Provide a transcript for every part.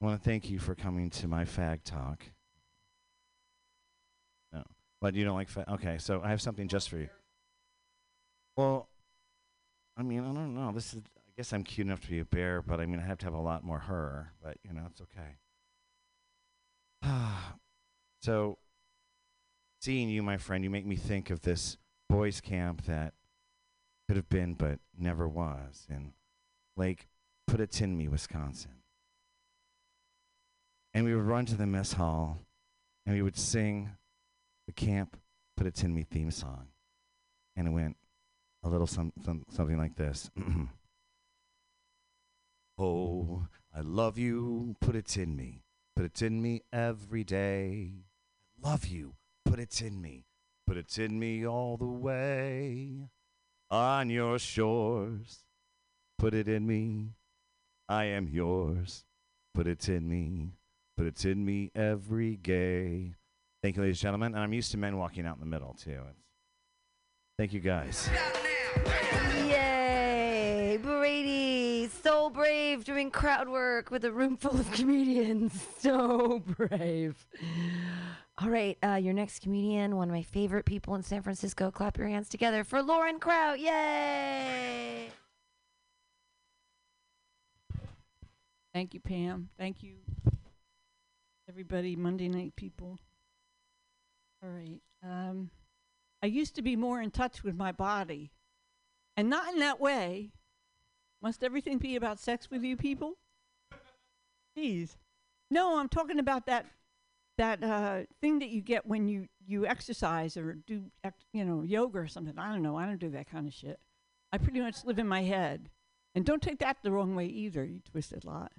I want to thank you for coming to my fag talk. No, but you don't like fag. Okay, so I have something just for you. Well, I mean, I don't know. This is. I guess I'm cute enough to be a bear, but I mean, I have to have a lot more her. But you know, it's okay. so, seeing you, my friend, you make me think of this boys' camp that could have been but never was in Lake Putatinmi, Wisconsin. And we would run to the mess hall and we would sing the Camp put it in me theme song. And it went a little some, some, something like this. oh, I love you, put it in me. Put it in me every day. Love you, put it in me. Put it in me all the way. On your shores, put it in me. I am yours. Put it in me. Put it's in me every gay. Thank you, ladies and gentlemen. And I'm used to men walking out in the middle, too. It's Thank you, guys. Yay! Brady, so brave doing crowd work with a room full of comedians. So brave. All right, uh, your next comedian, one of my favorite people in San Francisco. Clap your hands together for Lauren Kraut. Yay! Thank you, Pam. Thank you, everybody, Monday night people. All right. Um, I used to be more in touch with my body, and not in that way. Must everything be about sex with you people? Jeez. No, I'm talking about that that uh, thing that you get when you you exercise or do you know yoga or something. I don't know. I don't do that kind of shit. I pretty much live in my head. And don't take that the wrong way either, you twisted lot.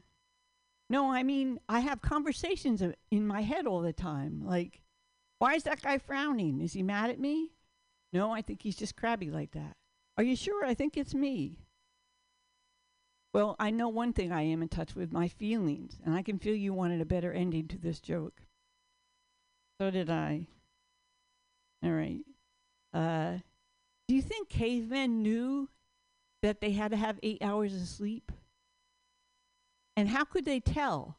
No, I mean, I have conversations in my head all the time. Like, why is that guy frowning? Is he mad at me? No, I think he's just crabby like that. Are you sure? I think it's me. Well, I know one thing I am in touch with my feelings, and I can feel you wanted a better ending to this joke. So did I. All right. Uh, do you think cavemen knew that they had to have eight hours of sleep? And how could they tell?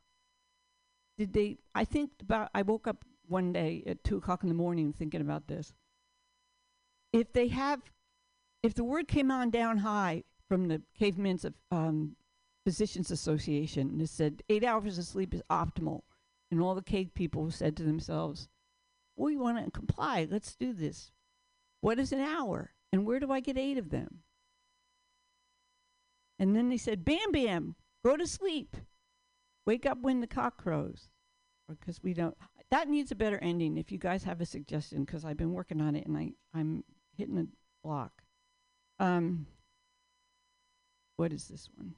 Did they? I think about. I woke up one day at two o'clock in the morning thinking about this. If they have, if the word came on down high from the Cavemen's of, um, Physicians Association and it said eight hours of sleep is optimal, and all the cave people said to themselves, "We want to comply. Let's do this. What is an hour? And where do I get eight of them?" And then they said, Bam Bam, go to sleep. Wake up when the cock crows. Because we don't. That needs a better ending if you guys have a suggestion, because I've been working on it and I, I'm hitting a block. Um, what is this one?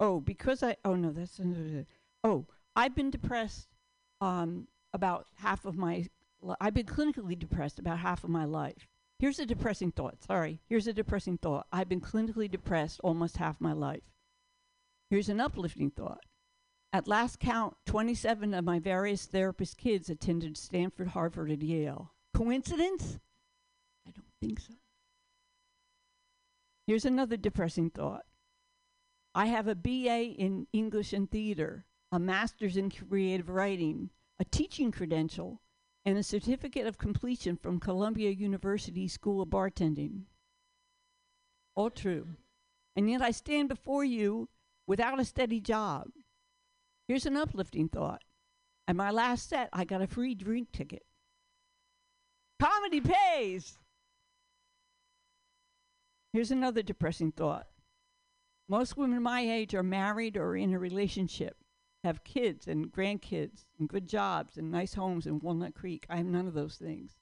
Oh, because I. Oh, no, that's. another- Oh, I've been depressed um, about half of my. I've been clinically depressed about half of my life. Here's a depressing thought. Sorry. Here's a depressing thought. I've been clinically depressed almost half my life. Here's an uplifting thought. At last count, 27 of my various therapist kids attended Stanford, Harvard, and Yale. Coincidence? I don't think so. Here's another depressing thought. I have a BA in English and theater, a master's in creative writing, a teaching credential, and a certificate of completion from Columbia University School of Bartending. All true. And yet I stand before you without a steady job. Here's an uplifting thought. At my last set, I got a free drink ticket. Comedy pays! Here's another depressing thought. Most women my age are married or in a relationship, have kids and grandkids, and good jobs and nice homes in Walnut Creek. I have none of those things.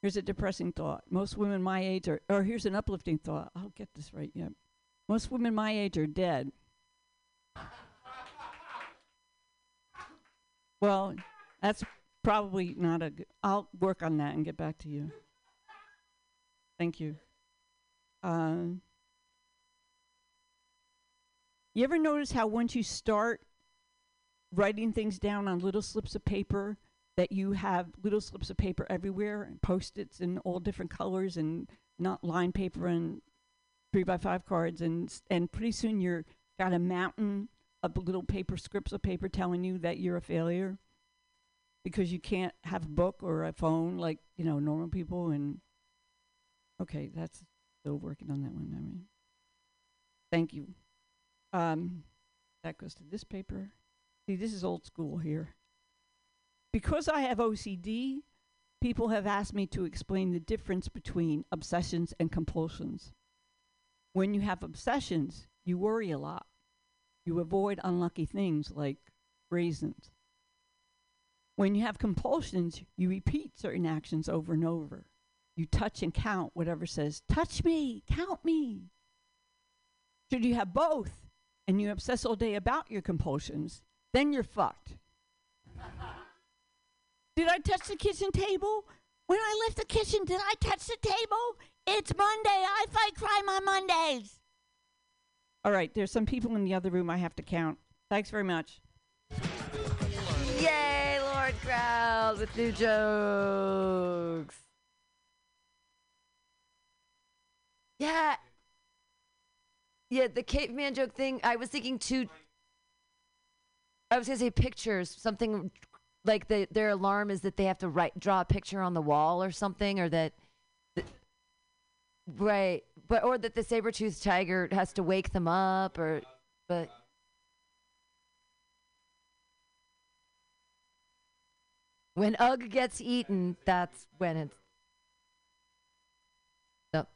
Here's a depressing thought. Most women my age are, or here's an uplifting thought. I'll get this right yet. Most women my age are dead. well, that's probably not a good. I'll work on that and get back to you. Thank you. Uh, you ever notice how once you start writing things down on little slips of paper, that you have little slips of paper everywhere and post-its in all different colors and not line paper and three by five cards, and and pretty soon you're got a mountain of little paper scripts of paper telling you that you're a failure because you can't have a book or a phone like you know normal people. And okay, that's still working on that one. I mean, thank you. Um, that goes to this paper. See, this is old school here. Because I have OCD, people have asked me to explain the difference between obsessions and compulsions. When you have obsessions, you worry a lot. You avoid unlucky things like raisins. When you have compulsions, you repeat certain actions over and over. You touch and count whatever says, touch me, count me. Should you have both and you obsess all day about your compulsions, then you're fucked. did I touch the kitchen table? When I left the kitchen, did I touch the table? It's Monday. I fight crime on Mondays. All right, there's some people in the other room I have to count. Thanks very much. Yay, Lauren Kraut with new jokes. Yeah. Yeah, the caveman joke thing, I was thinking too. I was to say pictures, something like the, their alarm is that they have to write, draw a picture on the wall or something, or that. th- right. But, or that the saber toothed tiger has to wake them up, or. But. When Ugg gets eaten, that's when it's. Yep.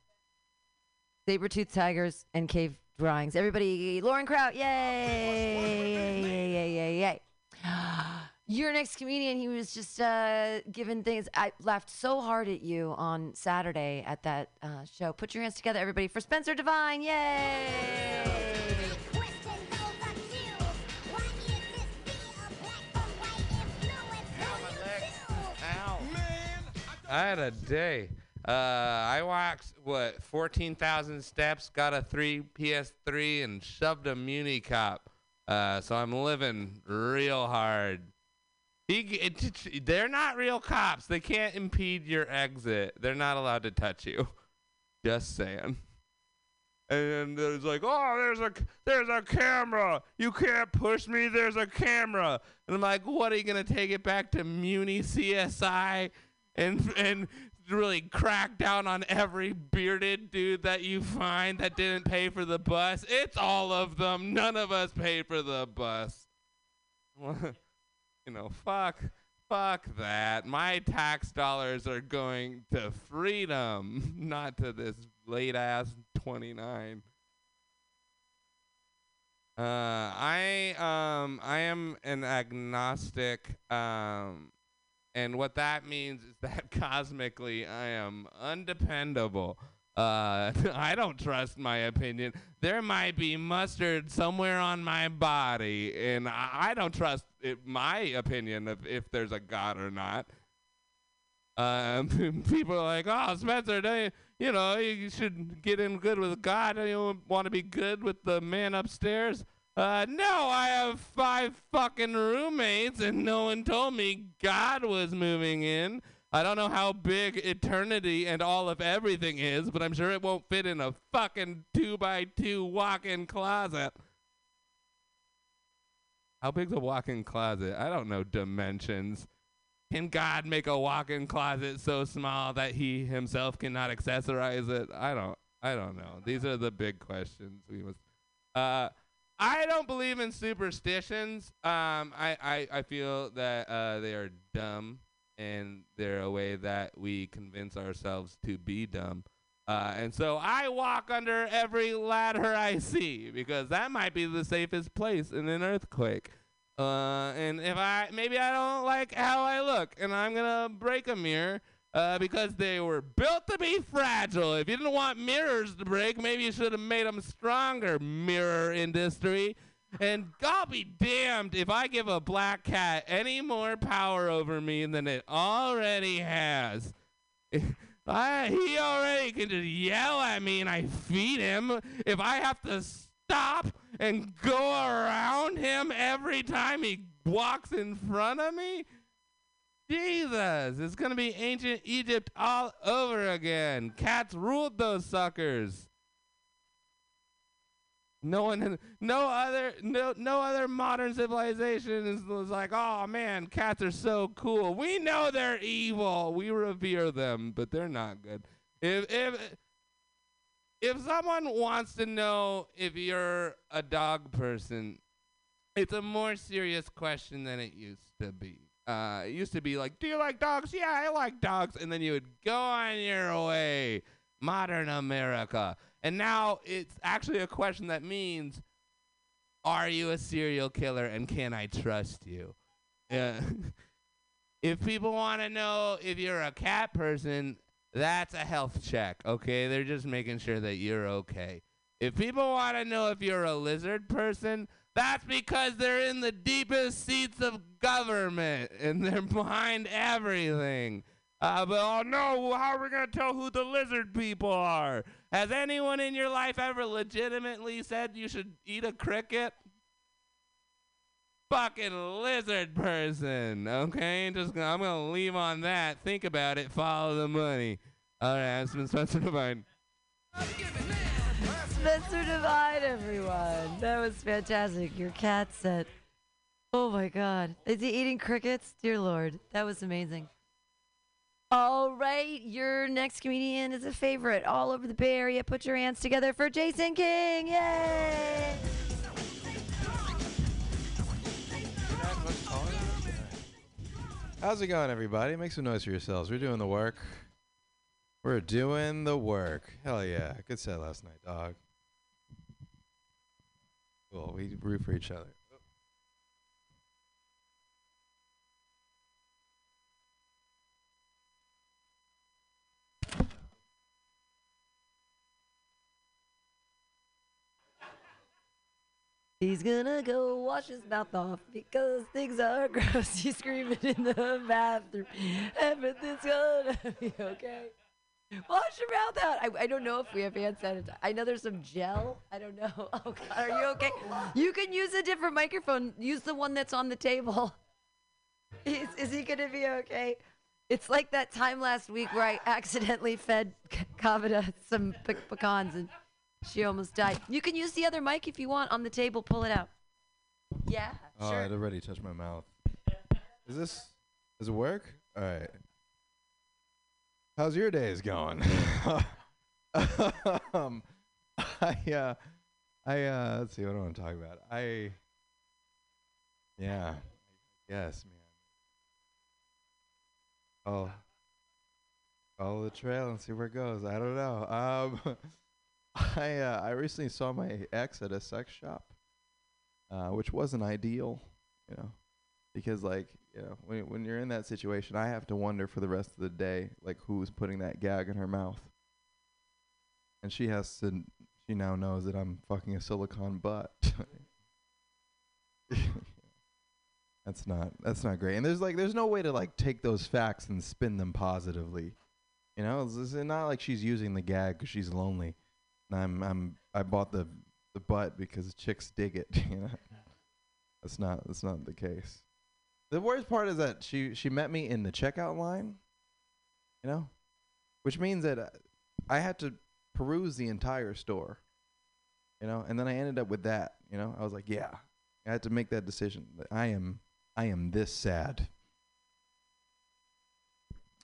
Saber-toothed tigers and cave drawings. Everybody, Lauren Kraut, yay! Yay, yay, yay, yay, yay. Your next comedian, he was just uh, giving things. I laughed so hard at you on Saturday at that uh, show. Put your hands together, everybody, for Spencer Devine. Yay! I had a day. Uh, I walked what 14,000 steps, got a three PS3, and shoved a Muni cop. Uh, so I'm living real hard. He, g- it, they're not real cops. They can't impede your exit. They're not allowed to touch you. Just saying. And there's like, oh, there's a there's a camera. You can't push me. There's a camera. And I'm like, what are you gonna take it back to Muni CSI and and really crack down on every bearded dude that you find that didn't pay for the bus? It's all of them. None of us paid for the bus. you know, fuck. Fuck that. My tax dollars are going to freedom, not to this late ass 29. Uh, I um I am an agnostic um and what that means is that cosmically I am undependable. Uh, I don't trust my opinion. There might be mustard somewhere on my body, and I, I don't trust it, my opinion of if there's a God or not. Um, people are like, "Oh, Spencer, you, you know, you should get in good with God. Don't you want to be good with the man upstairs?" Uh, no, I have five fucking roommates, and no one told me God was moving in. I don't know how big eternity and all of everything is, but I'm sure it won't fit in a fucking two by two walk-in closet. How big's a walk-in closet? I don't know dimensions. Can God make a walk-in closet so small that he himself cannot accessorize it? I don't I don't know. These are the big questions we must uh I don't believe in superstitions. Um I I, I feel that uh they are dumb and they're a way that we convince ourselves to be dumb. Uh, and so I walk under every ladder I see because that might be the safest place in an earthquake. Uh, and if I maybe I don't like how I look, and I'm gonna break a mirror uh, because they were built to be fragile. If you didn't want mirrors to break, maybe you should have made them stronger. Mirror industry. And I'll be damned if I give a black cat any more power over me than it already has. I, he already can just yell at me and I feed him. If I have to stop and go around him every time he walks in front of me, Jesus, it's going to be ancient Egypt all over again. Cats ruled those suckers. No one, no other, no, no other modern civilization is, was like, oh man, cats are so cool. We know they're evil. We revere them, but they're not good. If if if someone wants to know if you're a dog person, it's a more serious question than it used to be. Uh, it used to be like, do you like dogs? Yeah, I like dogs, and then you would go on your way. Modern America. And now it's actually a question that means, are you a serial killer and can I trust you? Uh, if people want to know if you're a cat person, that's a health check, okay? They're just making sure that you're okay. If people want to know if you're a lizard person, that's because they're in the deepest seats of government and they're behind everything. Uh, but oh no, how are we gonna tell who the lizard people are? Has anyone in your life ever legitimately said you should eat a cricket? Fucking lizard person. Okay, just I'm gonna leave on that. Think about it. Follow the money. All right, it's been Spencer Divine. Spencer Divine, everyone. That was fantastic. Your cat said, "Oh my God, is he eating crickets?" Dear Lord, that was amazing. All right, your next comedian is a favorite all over the Bay Area. Put your hands together for Jason King. Yay! How's it going, everybody? Make some noise for yourselves. We're doing the work. We're doing the work. Hell yeah. Good set last night, dog. Cool. We root for each other. He's gonna go wash his mouth off because things are gross. He's screaming in the bathroom. Everything's gonna be okay. Wash your mouth out. I, I don't know if we have hand sanitizer. I know there's some gel. I don't know. Oh God, are you okay? You can use a different microphone. Use the one that's on the table. Is, is he gonna be okay? It's like that time last week where I accidentally fed Kavita some pe- pecans and she almost died. You can use the other mic if you want on the table. Pull it out. Yeah, Oh, sure. I'd already touched my mouth. Is this. Does it work? All right. How's your days going? um, I, uh, I, uh, let's see, what I want to talk about? I, yeah, yes, man. Oh, follow the trail and see where it goes. I don't know. Um, I, uh, I recently saw my ex at a sex shop, uh, which wasn't ideal, you know, because like, know, when when you're in that situation, I have to wonder for the rest of the day, like who's putting that gag in her mouth. And she has to. She now knows that I'm fucking a silicone butt. that's not. That's not great. And there's like, there's no way to like take those facts and spin them positively. You know, it's, it's not like she's using the gag because she's lonely. And I'm, I'm, I bought the, the butt because chicks dig it. You know, that's not, that's not the case. The worst part is that she she met me in the checkout line, you know, which means that uh, I had to peruse the entire store, you know, and then I ended up with that, you know. I was like, yeah, I had to make that decision. that I am I am this sad.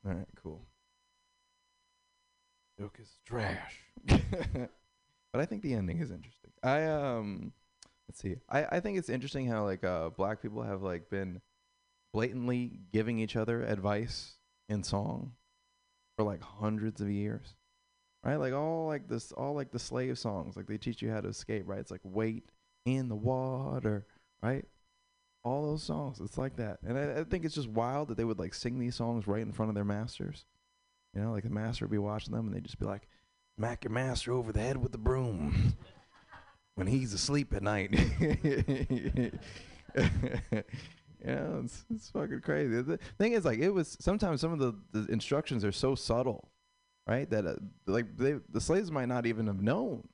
All right, cool. Joke is trash, but I think the ending is interesting. I um, let's see. I I think it's interesting how like uh black people have like been blatantly giving each other advice in song for like hundreds of years right? Like all like this all like the slave songs like they teach you how to escape right? It's like wait in the water right? All those songs it's like that. And I, I think it's just wild that they would like sing these songs right in front of their masters. You know like the master would be watching them and they'd just be like smack your master over the head with the broom when he's asleep at night Yeah, it's, it's fucking crazy. The thing is, like, it was sometimes some of the, the instructions are so subtle, right? That uh, like they the slaves might not even have known,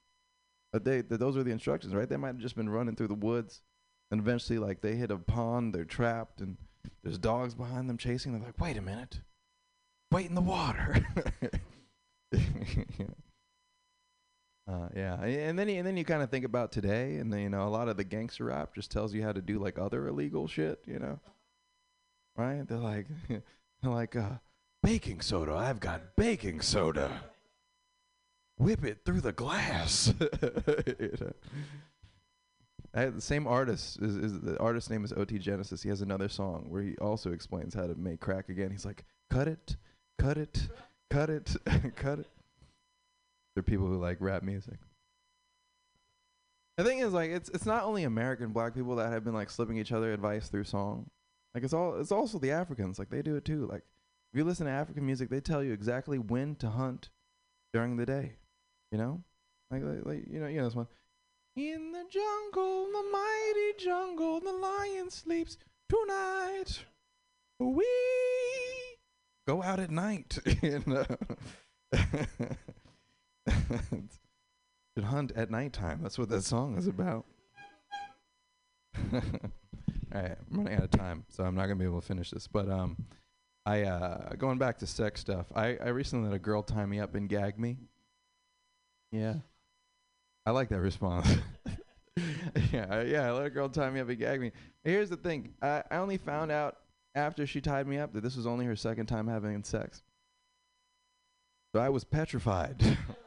but they that those were the instructions, right? They might have just been running through the woods, and eventually, like, they hit a pond, they're trapped, and there's dogs behind them chasing. They're like, wait a minute, wait in the water. Uh, yeah, and then and then you kind of think about today, and then you know a lot of the gangster rap just tells you how to do like other illegal shit, you know. Right? They're like, they're like, uh, baking soda. I've got baking soda. Whip it through the glass. You know? I the same artist is, is the artist's name is OT Genasis. He has another song where he also explains how to make crack again. He's like, cut it, cut it, cut it, cut it. There are people who like rap music. The thing is, like, it's it's not only American black people that have been like slipping each other advice through song. Like, it's all it's also the Africans. Like, they do it too. Like, if you listen to African music, they tell you exactly when to hunt during the day. You know, like, like, like you know, you know this one. In the jungle, the mighty jungle, the lion sleeps tonight. We go out at night. you know. Should hunt at nighttime. That's what that song is about. All right, I'm running out of time, so I'm not gonna be able to finish this. But um, I uh, going back to sex stuff. I I recently let a girl tie me up and gag me. Yeah, I like that response. yeah, I- yeah. I let a girl tie me up and gag me. Here's the thing. I I only found out after she tied me up that this was only her second time having sex. So I was petrified.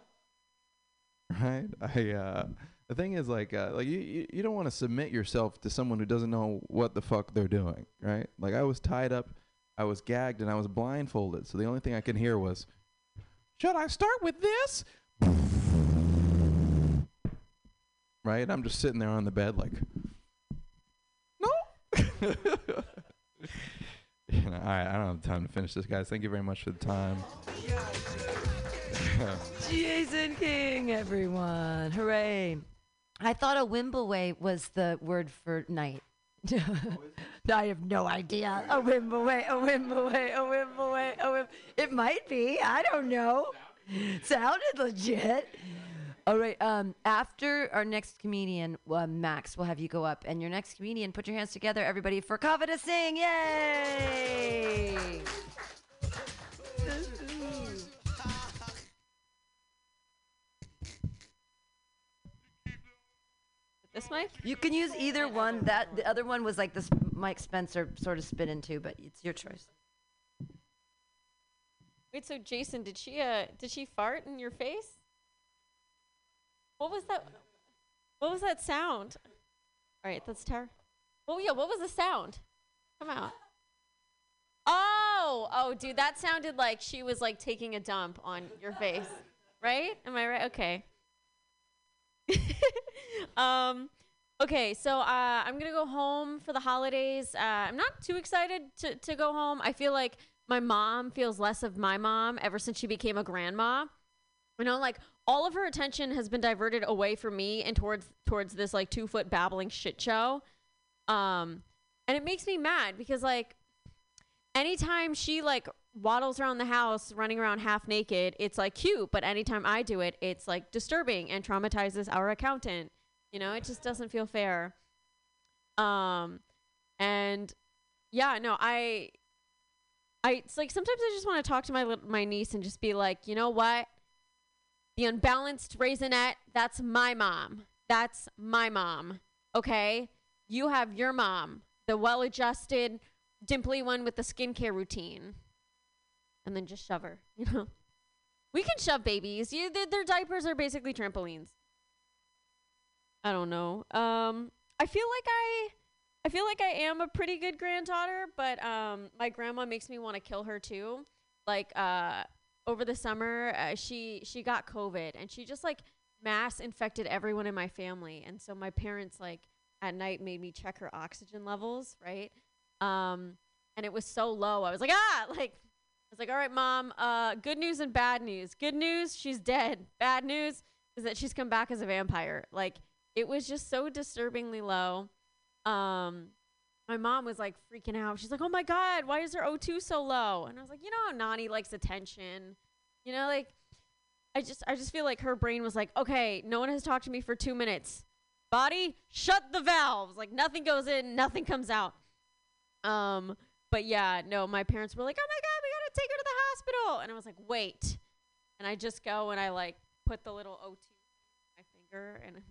right? I uh the thing is like uh like you you, don't want to submit yourself to someone who doesn't know what the fuck they're doing, right? Like I was tied up, I was gagged and I was blindfolded. So the only thing I could hear was Should I start with this? Right? I'm just sitting there on the bed like No. you know, all right, I don't have time to finish this, guys. Thank you very much for the time. Jason King, everyone. Hooray. I thought a Wimbleway was the word for night. no, I have no idea. A Wimbleway, a Wimbleway, a Wimbleway, a Wim. It might be. I don't know. Sounded legit. All right. Um, after our next comedian, uh, Max, we'll have you go up, and your next comedian, put your hands together, everybody, for Kavita sing. Yay! This mic? You can use either one. That the other one was like this Mike Spencer sort of spit into, but it's your choice. Wait, so Jason, did she uh did she fart in your face? What was that? What was that sound? All right, that's terrible. Oh yeah, what was the sound? Come out. Oh, oh, dude, that sounded like she was like taking a dump on your face, right? Am I right? Okay. um, okay, so uh, I'm gonna go home for the holidays. Uh, I'm not too excited to to go home. I feel like my mom feels less of my mom ever since she became a grandma. You know, like all of her attention has been diverted away from me and towards towards this like two foot babbling shit show. Um, and it makes me mad because like anytime she like waddles around the house running around half naked, it's like cute. But anytime I do it, it's like disturbing and traumatizes our accountant. You know, it just doesn't feel fair. Um, and yeah, no, I, I, it's like sometimes I just want to talk to my my niece and just be like, you know what? The unbalanced raisinette, that's my mom. That's my mom. Okay? You have your mom, the well adjusted, dimply one with the skincare routine. And then just shove her, you know? We can shove babies. You, their, their diapers are basically trampolines. I don't know. Um, I feel like I, I feel like I am a pretty good granddaughter, but um, my grandma makes me want to kill her too. Like uh, over the summer, uh, she she got COVID and she just like mass infected everyone in my family, and so my parents like at night made me check her oxygen levels, right? Um, and it was so low. I was like, ah, like was like, all right, mom. Uh, good news and bad news. Good news, she's dead. Bad news is that she's come back as a vampire. Like it was just so disturbingly low. Um, my mom was like freaking out. She's like, "Oh my god, why is her O2 so low?" And I was like, "You know how Nani likes attention. You know, like I just I just feel like her brain was like, "Okay, no one has talked to me for 2 minutes. Body, shut the valves. Like nothing goes in, nothing comes out." Um, but yeah, no, my parents were like, "Oh my god, to take her to the hospital." And I was like, "Wait." And I just go and I like put the little O2 finger, and I'm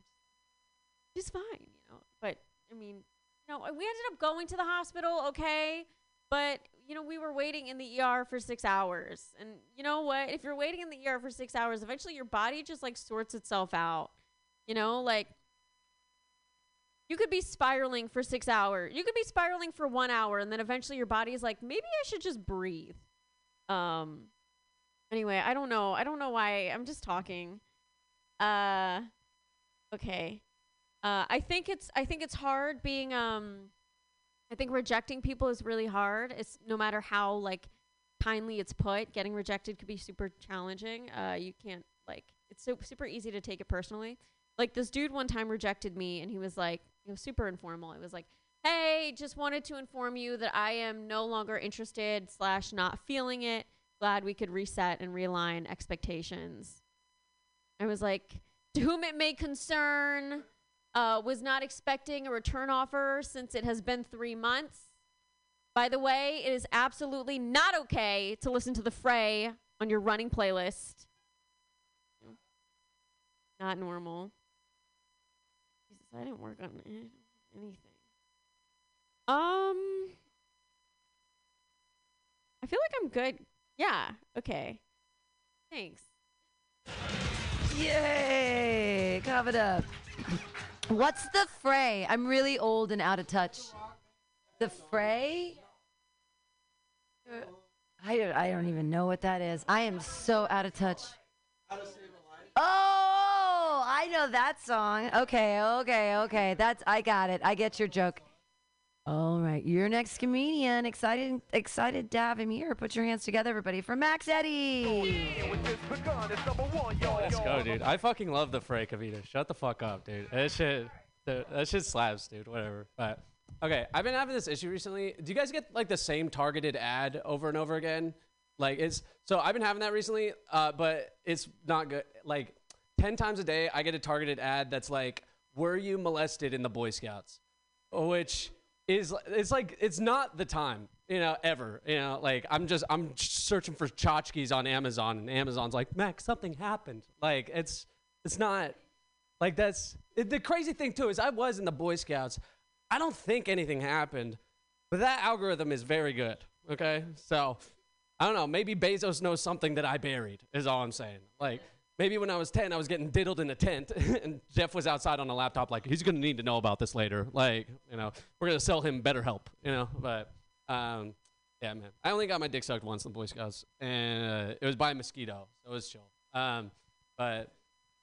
just fine, you know. But I mean, you know, we ended up going to the hospital, okay. But you know, we were waiting in the ER for six hours, and you know what? If you're waiting in the ER for six hours, eventually your body just like sorts itself out. You know, like you could be spiraling for six hours. You could be spiraling for one hour, and then eventually your body is like, maybe I should just breathe. Um. Anyway, I don't know. I don't know why. I'm just talking. Uh. Okay. Uh, I think it's I think it's hard being um I think rejecting people is really hard. It's no matter how like kindly it's put, getting rejected could be super challenging. Uh you can't like it's so super easy to take it personally. Like this dude one time rejected me and he was like it was super informal. It was like, Hey, just wanted to inform you that I am no longer interested slash not feeling it. Glad we could reset and realign expectations. I was like, to whom it may concern, uh, was not expecting a return offer since it has been three months. By the way, it is absolutely not okay to listen to the fray on your running playlist. Not normal. I didn't work on anything. Um, I feel like I'm good. Yeah. Okay. Thanks. Yay! Cover it up. What's the fray? I'm really old and out of touch. The fray? I don't, I don't even know what that is. I am so out of touch. Oh, I know that song. Okay, okay, okay. That's I got it. I get your joke. All right, your next comedian. Excited, excited to have him here. Put your hands together, everybody, for Max Eddie. Let's go, dude. I fucking love the Fray Kavita. Shut the fuck up, dude. That shit, that shit slaps, dude. Whatever. But okay, I've been having this issue recently. Do you guys get like the same targeted ad over and over again? Like it's so I've been having that recently, uh, but it's not good. Like ten times a day, I get a targeted ad that's like, "Were you molested in the Boy Scouts?" Which is it's like it's not the time you know ever you know like i'm just i'm searching for tchotchkes on amazon and amazon's like max something happened. Like it's it's not like that's it, the crazy thing too is i was in the boy scouts. I don't think anything happened but that algorithm is very good okay? So i don't know maybe bezos knows something that i buried is all i'm saying. Like maybe when I was 10, I was getting diddled in a tent, and Jeff was outside on a laptop, like, he's to need to know about this later. Like, you know, we're to sell him better help, you know? But, um, yeah, man. I only got my dick sucked once in the Boy Scouts, and uh, it was by a mosquito, so it was chill. Um, but,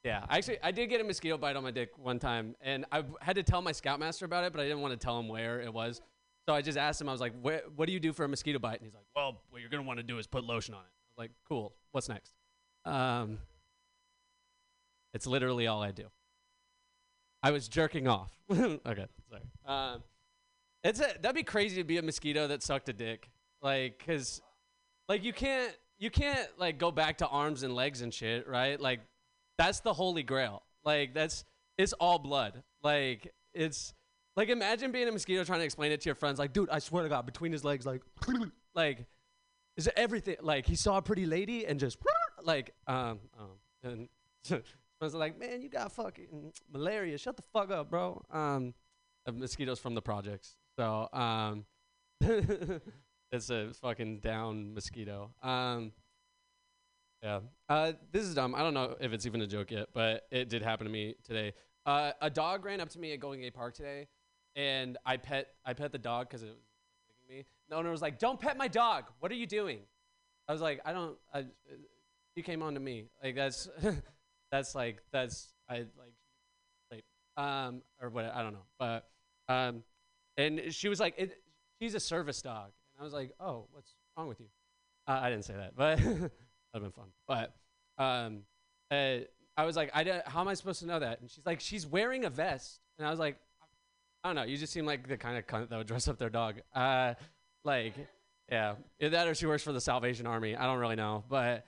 yeah, actually, I did get a mosquito bite on my dick one time, and I had to tell my scoutmaster about it, but I didn't want to tell him where it was. So I just asked him, I was like, what do you do for a mosquito bite? And he's like, well, what you're want to do is put lotion on it. I was like, cool. What's next? Um, it's literally all I do. I was jerking off. okay, sorry. Um, it's a, that'd be crazy to be a mosquito that sucked a dick. Like, cause, like you can't you can't like go back to arms and legs and shit, right? Like, that's the holy grail. Like that's it's all blood. Like it's like imagine being a mosquito trying to explain it to your friends. Like, dude, I swear to God, between his legs, like, like, is everything like he saw a pretty lady and just like um um and. I was like, man, you got fucking malaria. Shut the fuck up, bro. Um, mosquitoes from the projects. So, um, it's a fucking down mosquito. Um, yeah. Uh, this is dumb. I don't know if it's even a joke yet, but it did happen to me today. Uh, a dog ran up to me at Golden Gate Park today, and I pet I pet the dog because it was licking me. The owner was like, "Don't pet my dog. What are you doing?" I was like, "I don't. I, you came on to me. Like that's." that's like that's I like like um or what I don't know but um and she was like it, she's a service dog. And I was like oh what's wrong with you? Uh, I didn't say that but that'd been fun but um uh, I was like I don't, how am I supposed to know that? And she's like she's wearing a vest. And I was like I don't know you just seem like the kind of cunt that would dress up their dog. Uh like yeah that or she works for the Salvation Army I don't really know but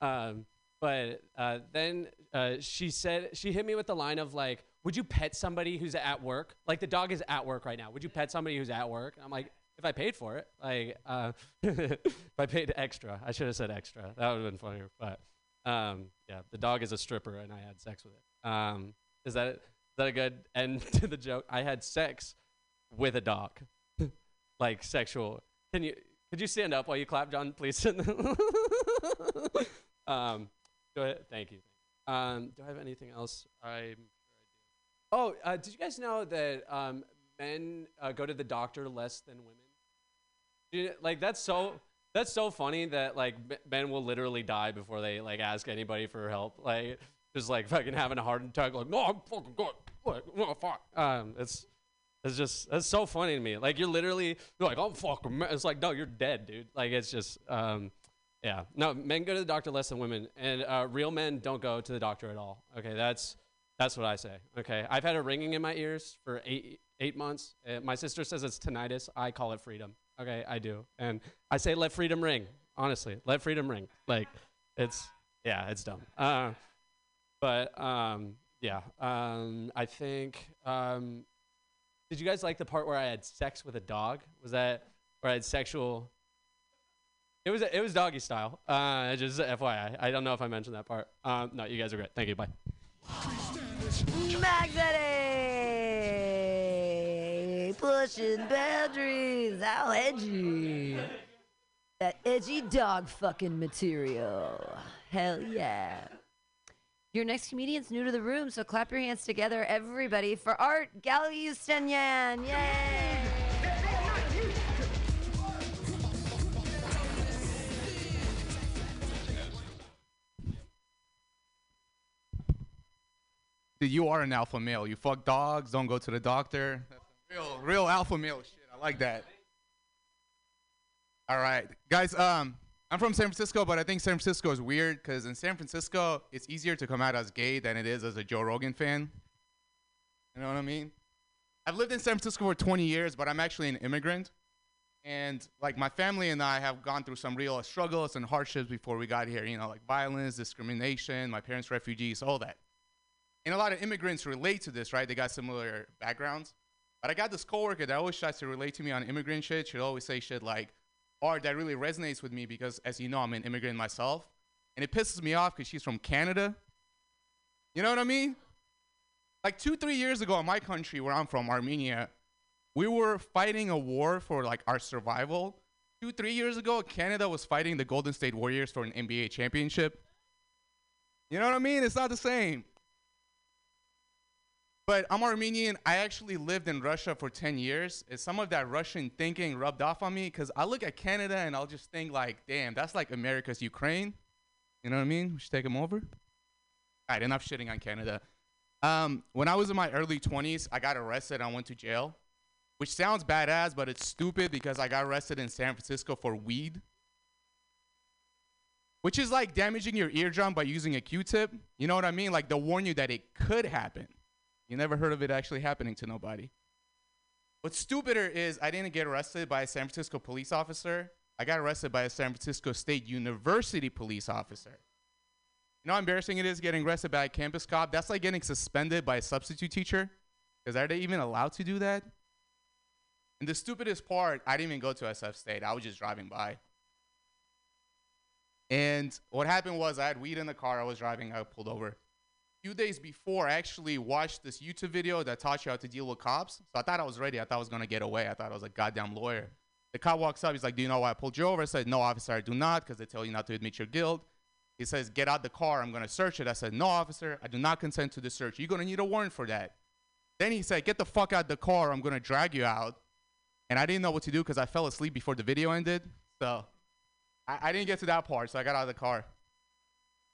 um but uh, then uh, she said she hit me with the line of like, "Would you pet somebody who's at work? Like the dog is at work right now. Would you pet somebody who's at work?" And I'm like, "If I paid for it, like, uh, if I paid extra, I should have said extra. That would have been funnier." But um, yeah, the dog is a stripper, and I had sex with it. Um, Is that is that a good end to the joke? I had sex with a dog, like sexual. Can you could you stand up while you clap, John, please? um, go ahead. Thank you. Um, do I have anything else? I'm. Oh, uh, did you guys know that um, men uh, go to the doctor less than women? Like that's so that's so funny that like men will literally die before they like ask anybody for help. Like just like fucking having a heart attack. Like no, I'm fucking good. Like oh fuck. Um, it's it's just it's so funny to me. Like you're literally you're like I'm fucking. ma-" It's like no, you're dead, dude. Like it's just um. Yeah, no, men go to the doctor less than women, and uh, real men don't go to the doctor at all. Okay, that's that's what I say. Okay, I've had a ringing in my ears for eight eight months. Uh, my sister says it's tinnitus. I call it freedom. Okay, I do, and I say let freedom ring. Honestly, let freedom ring. Like, it's yeah, it's dumb. Uh, but um, yeah, um, I think. Um, did you guys like the part where I had sex with a dog? Was that where I had sexual? It was it was doggy style. Uh, just FYI. I don't know if I mentioned that part. Um, no, you guys are great. Thank you. Bye. Eddie, pushing boundaries, how edgy. That edgy dog fucking material. Hell yeah. Your next comedian's new to the room, so clap your hands together, everybody, for Art Galustanyan. Yay! You are an alpha male. You fuck dogs, don't go to the doctor. Real, real alpha male shit. I like that. All right, guys. Um, I'm from San Francisco, but I think San Francisco is weird because in San Francisco, it's easier to come out as gay than it is as a Joe Rogan fan. You know what I mean? I've lived in San Francisco for 20 years, but I'm actually an immigrant. And like my family and I have gone through some real struggles and hardships before we got here, you know, like violence, discrimination, my parents refugees, all that. And a lot of immigrants relate to this, right? They got similar backgrounds. But I got this coworker that always tries to relate to me on immigrant shit. She'll always say shit like, art that really resonates with me because, as you know, I'm an immigrant myself. And it pisses me off because she's from Canada. You know what I mean? Like two, three years ago in my country, where I'm from, Armenia, we were fighting a war for like our survival. Two, three years ago, Canada was fighting the Golden State Warriors for an NBA championship. You know what I mean? It's not the same. But I'm Armenian. I actually lived in Russia for 10 years. Some of that Russian thinking rubbed off on me because I look at Canada and I'll just think like, damn, that's like America's Ukraine. You know what I mean? We should take them over. All right, enough shitting on Canada. Um, when I was in my early 20s, I got arrested and I went to jail, which sounds badass, but it's stupid because I got arrested in San Francisco for weed, which is like damaging your eardrum by using a Q-tip. You know what I mean? Like they'll warn you that it could happen. You never heard of it actually happening to nobody. What's stupider is I didn't get arrested by a San Francisco police officer. I got arrested by a San Francisco State University police officer. You know how embarrassing it is getting arrested by a campus cop? That's like getting suspended by a substitute teacher. Because are they even allowed to do that? And the stupidest part, I didn't even go to SF State. I was just driving by. And what happened was I had weed in the car. I was driving. I pulled over. Few days before, I actually watched this YouTube video that taught you how to deal with cops. So I thought I was ready. I thought I was to get away. I thought I was a goddamn lawyer. The cop walks up. He's like, Do you know why I pulled you over? I said, No, officer, I do not, because they tell you not to admit your guilt. He says, Get out the car. I'm to search it. I said, No, officer, I do not consent to the search. You're to need a warrant for that. Then he said, Get the fuck out the car. I'm to drag you out. And I didn't know what to do because I fell asleep before the video ended. So I, I didn't get to that part. So I got out of the car.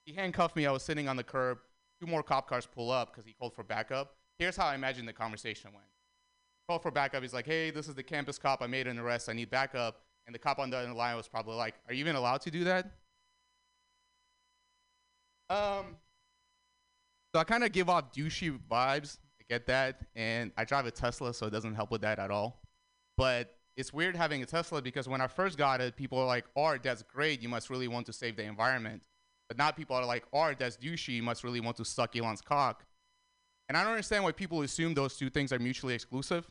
He handcuffed me. I was sitting on the curb. Two more cop cars pull up because he called for backup. Here's how I imagine the conversation went. Called for backup. He's like, Hey, this is the campus cop. I made an arrest. I need backup. And the cop on the other line was probably like, Are you even allowed to do that? Um, so I kind of give off douchey vibes. I get that, and I drive a Tesla, so it doesn't help with that at all. But it's weird having a Tesla because when I first got it, people are like, "Art, that's great. You must really want to save the environment." But now people are like, "Art, that's douchey. Must really want to suck Elon's cock." And I don't understand why people assume those two things are mutually exclusive.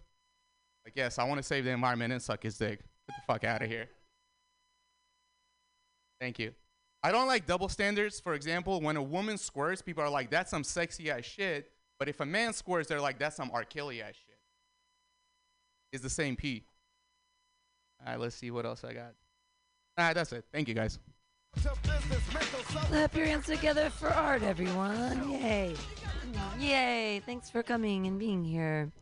Like, yes, I want to save the environment and suck his dick. Get the fuck out of here. Thank you. I don't like double standards. For example, when a woman squirts, people are like, that's some sexy ass shit. But if a man squirts, they're like, that's some R. Kelly ass shit. It's the same pee. All right, let's see what else I got. All right, that's it. Thank you, guys. Clap your hands together for art, everyone. Yay. Yay. Thanks for coming and being here.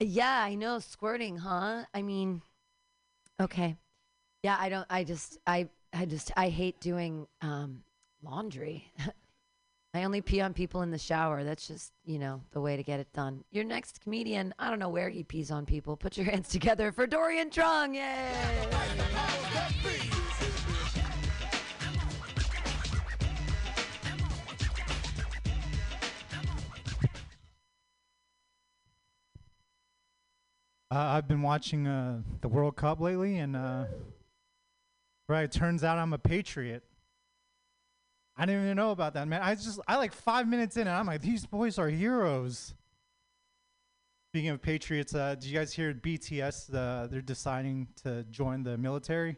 Yeah, I know. Squirting, huh? I mean, okay. Yeah, I don't, I just, I, I just, I hate doing um, laundry. I only pee on people in the shower. That's just, you know, the way to get it done. Your next comedian, I don't know where he pees on people. Put your hands together for Dorian Trung. Yay. Uh, I've been watching uh, the World Cup lately, and uh, right, turns out I'm a patriot. I didn't even know about that, man. I just I like five minutes in, and I'm like, these boys are heroes. Speaking of patriots, uh, did you guys hear BTS? Uh, they're deciding to join the military.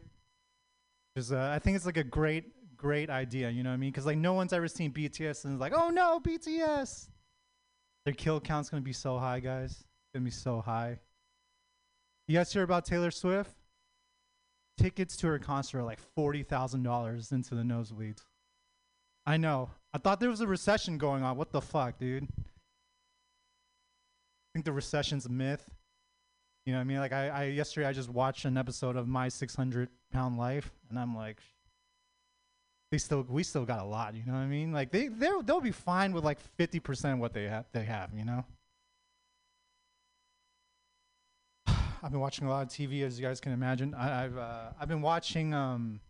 Because uh, I think it's like a great, great idea. You know what I mean? Because like no one's ever seen BTS and it's like, oh no, BTS. Their kill count's gonna be so high, guys. It's gonna be so high. You guys hear about Taylor Swift? Tickets to her concert are like forty thousand dollars into the nosebleeds. I know. I thought there was a recession going on. What the fuck, dude? I think the recession's a myth. You know what I mean? Like I, I yesterday I just watched an episode of My Six Hundred Pound Life, and I'm like, they still we still got a lot. You know what I mean? Like they they they'll be fine with like fifty percent of what they have they have. You know. I've been watching a lot of TV, as you guys can imagine. I, I've uh, I've been watching um,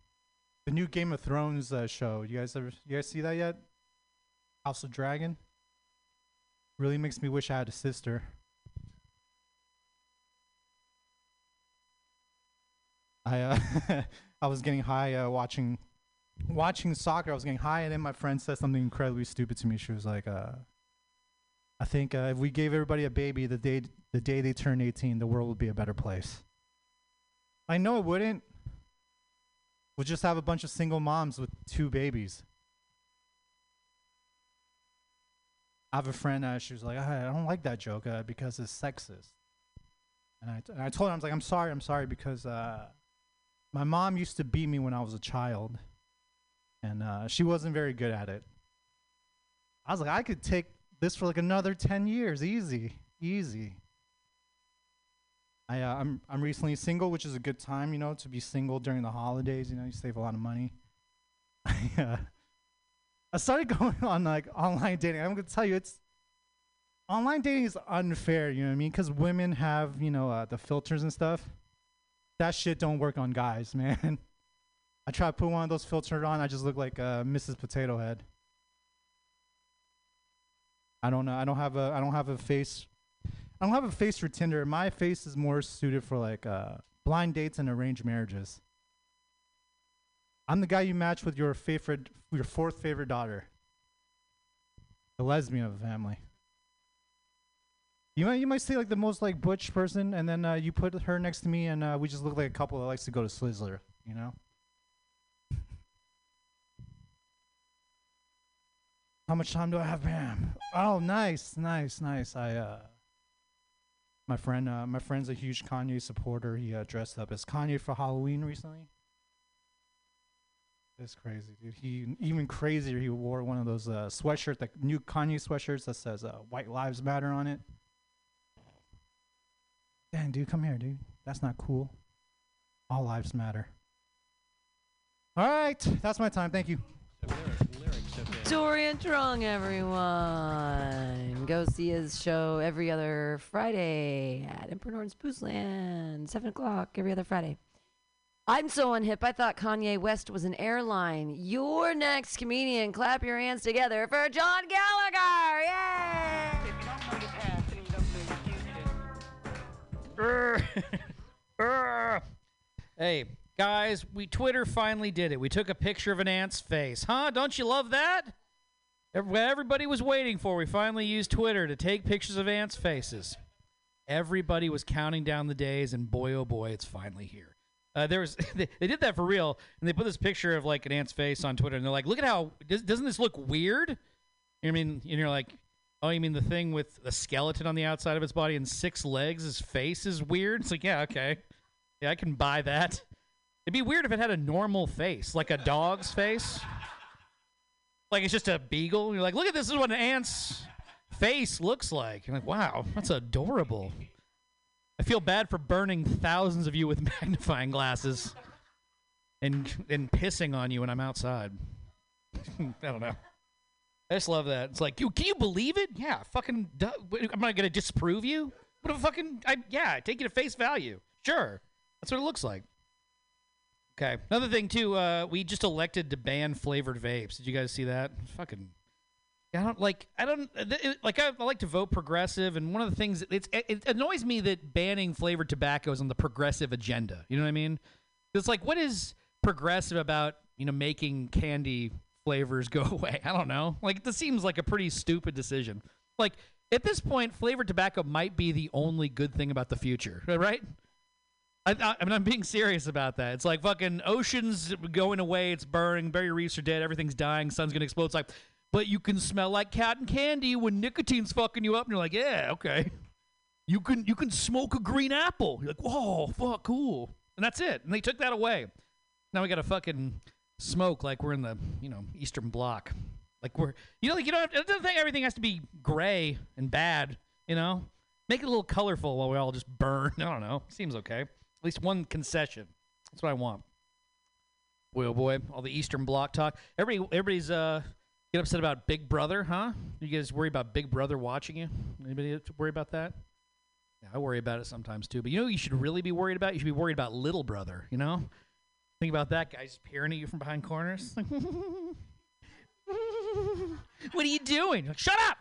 the new Game of Thrones uh, show. You guys ever you guys see that yet? House of Dragon. Really makes me wish I had a sister. I uh, I was getting high uh, watching watching soccer. I was getting high, and then my friend said something incredibly stupid to me. She was like, uh, "I think uh, if we gave everybody a baby the day the day they turn 18, the world would be a better place." I know it wouldn't. We'll just have a bunch of single moms with two babies. I have a friend. Uh, she was like, "I don't like that joke uh, because it's sexist." And I, and I told her, I was like, "I'm sorry, I'm sorry because uh, my mom used to beat me when I was a child, and uh, she wasn't very good at it." I was like, "I could take this for like another ten years, easy, easy." I uh, I'm I'm recently single, which is a good time, you know, to be single during the holidays. You know, you save a lot of money. I uh, I started going on like online dating. I'm gonna tell you, it's online dating is unfair. You know what I mean? Because women have you know uh, the filters and stuff. That shit don't work on guys, man. I try to put one of those filters on. I just look like uh, Mrs. Potato Head. I don't know. I don't have a. I don't have a face. I don't have a face for Tinder. My face is more suited for like uh, blind dates and arranged marriages. I'm the guy you match with your favorite, your fourth favorite daughter, the lesbian of the family. You might, you might say like the most like butch person, and then uh, you put her next to me, and uh, we just look like a couple that likes to go to Sizzler. You know. How much time do I have, Pam? Oh, nice, nice, nice. I uh, my friend, uh, my friend's a huge Kanye supporter. He uh, dressed up as Kanye for Halloween recently. It's crazy, dude. He even crazier. He wore one of those uh, sweatshirt, the new Kanye sweatshirts that says uh, "White Lives Matter" on it. Damn, dude, come here, dude. That's not cool. All lives matter. All right, that's my time. Thank you. Dorian Trung, everyone. Go see his show every other Friday at Emperor Norton's Boozeland, 7 o'clock every other Friday. I'm so unhip. I thought Kanye West was an airline. Your next comedian, clap your hands together for John Gallagher. Yay! hey, guys, we Twitter finally did it. We took a picture of an ant's face. Huh? Don't you love that? Everybody was waiting for. We finally used Twitter to take pictures of ants' faces. Everybody was counting down the days, and boy, oh boy, it's finally here. Uh, there was they, did that for real, and they put this picture of like an ant's face on Twitter, and they're like, "Look at how does, doesn't this look weird?" I mean, and you're like, Oh, you mean the thing with a skeleton on the outside of its body and six legs? His face is weird. It's like, yeah, okay, yeah, I can buy that. It'd be weird if it had a normal face, like a dog's face. Like it's just a beagle. You're like, look at this. This is what an ant's face looks like. You're like, wow, that's adorable. I feel bad for burning thousands of you with magnifying glasses and and pissing on you when I'm outside. I don't know. I just love that. It's like, you can you believe it? Yeah, fucking. Am I gonna disprove you? What a fucking. I yeah, I take it at face value. Sure, that's what it looks like. Okay. Another thing too. Uh, we just elected to ban flavored vapes. Did you guys see that? Fucking. I don't like. I don't uh, it- like. I, I like to vote progressive, and one of the things it's it, it annoys me that banning flavored tobacco is on the progressive agenda. You know what I mean? It's like, what is progressive about you know making candy flavors go away? I don't know. Like this seems like a pretty stupid decision. Like at this point, flavored tobacco might be the only good thing about the future, right? I, I, mean, I'm being serious about that. It's like fucking oceans going away. It's burning. Barry reefs are dead. Everything's dying. Sun's gonna explode. It's like, but you can smell like cotton candy when nicotine's fucking you up, and you're like, yeah, okay. You can you can smoke a green apple. You're like, whoa, fuck, cool. And that's it. And they took that away. Now we got to fucking smoke like we're in the you know Eastern Bloc. Like we're you know like you don't have, doesn't think everything has to be gray and bad. You know, make it a little colorful while we all just burn. I don't know. Seems okay. At least one concession. That's what I want. Boy, oh boy, all the Eastern Bloc talk. Everybody, everybody's uh get upset about Big Brother, huh? You guys worry about Big Brother watching you? Anybody worry about that? Yeah, I worry about it sometimes too. But you know, you should really be worried about. You should be worried about Little Brother. You know, think about that guy just peering at you from behind corners. what are you doing? Like, Shut up!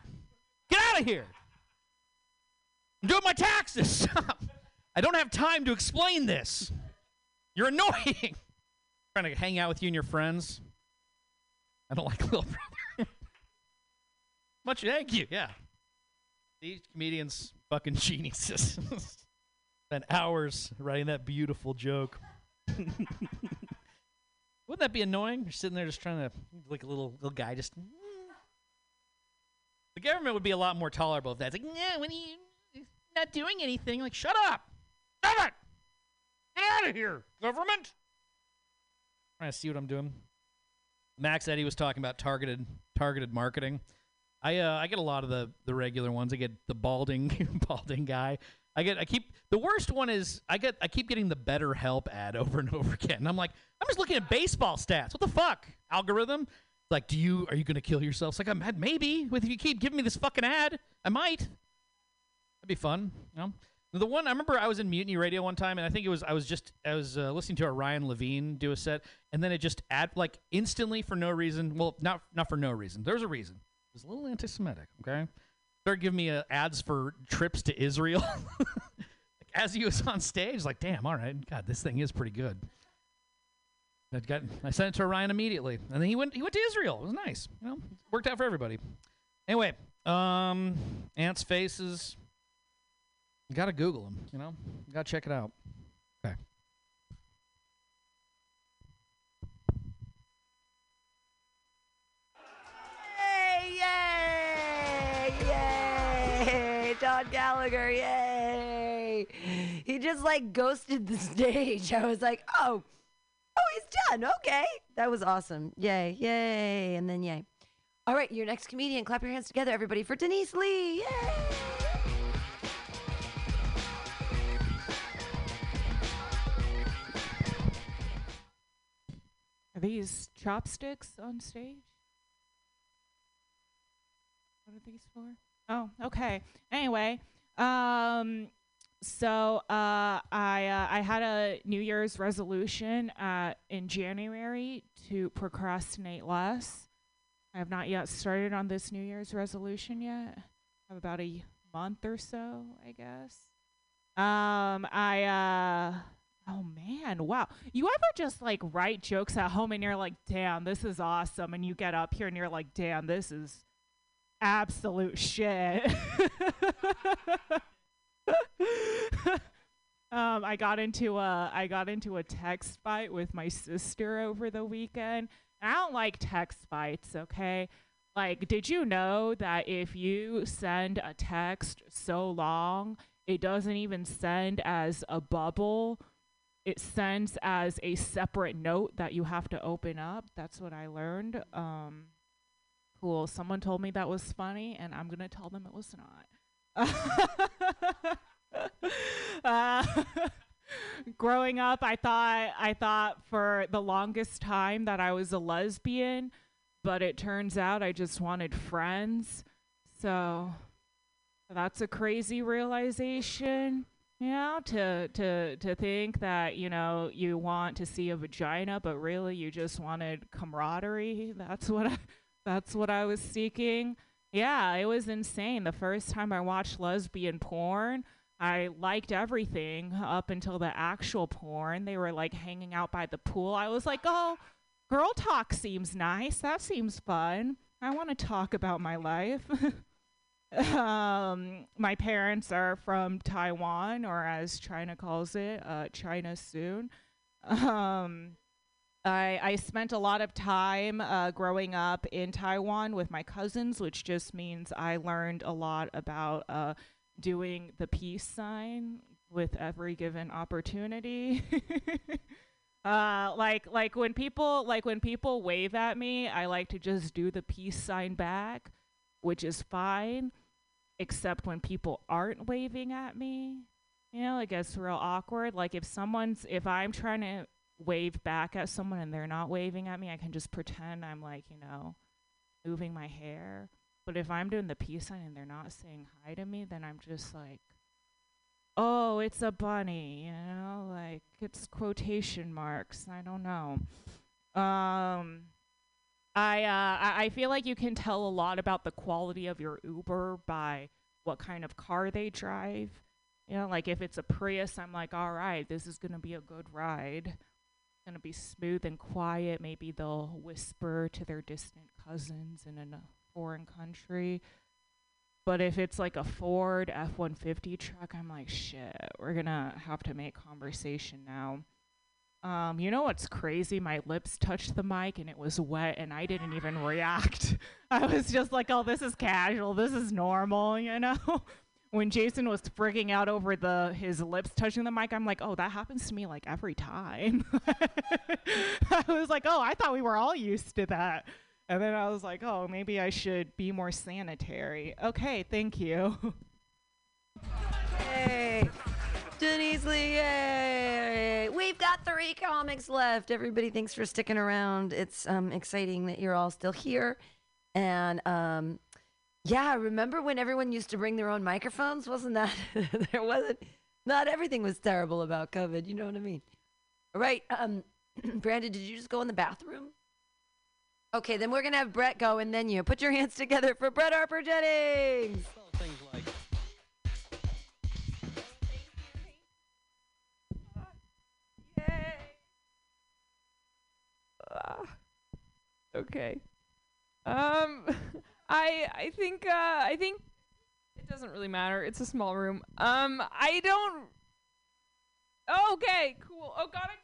Get out of here! I'm doing my taxes. Stop! I don't have time to explain this. You're annoying. Trying to hang out with you and your friends. I don't like Little Brother. Much thank you. Yeah. These comedians fucking geniuses. Spent hours writing that beautiful joke. Wouldn't that be annoying? You're sitting there just trying to like a little little guy just mm. the government would be a lot more tolerable if that's like, yeah, when you not doing anything, like shut up. Stop it! Get out of here, government! I see what I'm doing. Max Eddie was talking about targeted targeted marketing. I uh, I get a lot of the the regular ones. I get the balding balding guy. I get I keep the worst one is I get I keep getting the Better Help ad over and over again. And I'm like I'm just looking at baseball stats. What the fuck algorithm? Like, do you are you gonna kill yourself? It's like I'm mad. Maybe with if you keep giving me this fucking ad, I might. That'd be fun. You know? The one I remember, I was in Mutiny Radio one time, and I think it was I was just I was uh, listening to a Ryan Levine do a set, and then it just ad like instantly for no reason. Well, not not for no reason. There's a reason. It was a little anti-Semitic. Okay, started giving me uh, ads for trips to Israel. as he was on stage, like, damn, all right, God, this thing is pretty good. I got I sent it to Ryan immediately, and then he went he went to Israel. It was nice. You know, worked out for everybody. Anyway, um, ants faces. You gotta Google them, you know? You gotta check it out. Okay. Yay! Yay! Yay! John Gallagher! Yay! He just like ghosted the stage. I was like, oh, oh, he's done. Okay, that was awesome. Yay! Yay! And then yay. All right, your next comedian. Clap your hands together, everybody, for Denise Lee. Yay! These chopsticks on stage? What are these for? Oh, okay. Anyway, um, so uh, I uh, I had a New Year's resolution uh, in January to procrastinate less. I have not yet started on this New Year's resolution yet. I have about a month or so, I guess. Um, I uh, oh man, wow. You ever just like write jokes at home and you're like, damn, this is awesome, and you get up here and you're like, damn, this is absolute shit. um, I got into a I got into a text fight with my sister over the weekend. I don't like text fights, okay? Like, did you know that if you send a text so long, it doesn't even send as a bubble? It sends as a separate note that you have to open up. That's what I learned. Um, cool. Someone told me that was funny, and I'm gonna tell them it was not. uh, growing up, I thought I thought for the longest time that I was a lesbian, but it turns out I just wanted friends. So that's a crazy realization. Yeah, to to to think that you know you want to see a vagina, but really you just wanted camaraderie. That's what I, that's what I was seeking. Yeah, it was insane. The first time I watched lesbian porn, I liked everything up until the actual porn. They were like hanging out by the pool. I was like, oh, girl talk seems nice. That seems fun. I want to talk about my life. um, my parents are from Taiwan, or as China calls it, uh, China soon. Um, I, I spent a lot of time uh, growing up in Taiwan with my cousins, which just means I learned a lot about uh, doing the peace sign with every given opportunity. uh, like like when people like when people wave at me, I like to just do the peace sign back, which is fine, except when people aren't waving at me. You know, it gets real awkward. Like if someone's if I'm trying to wave back at someone and they're not waving at me, I can just pretend I'm like, you know, moving my hair. But if I'm doing the peace sign and they're not saying hi to me, then I'm just like, oh, it's a bunny, you know, like it's quotation marks. I don't know. Um, I uh, I feel like you can tell a lot about the quality of your Uber by what kind of car they drive. You know, like if it's a Prius, I'm like, all right, this is gonna be a good ride. It's gonna be smooth and quiet. Maybe they'll whisper to their distant cousins in a foreign country. But if it's like a Ford F 150 truck, I'm like, shit, we're gonna have to make conversation now. Um, you know what's crazy? My lips touched the mic and it was wet, and I didn't even react. I was just like, oh, this is casual. This is normal, you know? when Jason was freaking out over the his lips touching the mic, I'm like, oh, that happens to me like every time. I was like, oh, I thought we were all used to that. And then I was like, oh, maybe I should be more sanitary. Okay, thank you. Yay! Denise Lee, yay! We've got three comics left. Everybody, thanks for sticking around. It's um, exciting that you're all still here. And um, yeah, remember when everyone used to bring their own microphones? Wasn't that there wasn't not everything was terrible about COVID, you know what I mean? All right, um Brandon, did you just go in the bathroom? Okay, then we're gonna have Brett go and then you. Put your hands together for Brett Harper Jennings. Ah, okay. Um, I I think uh I think it doesn't really matter. It's a small room. Um, I don't. Okay, cool. Oh God, I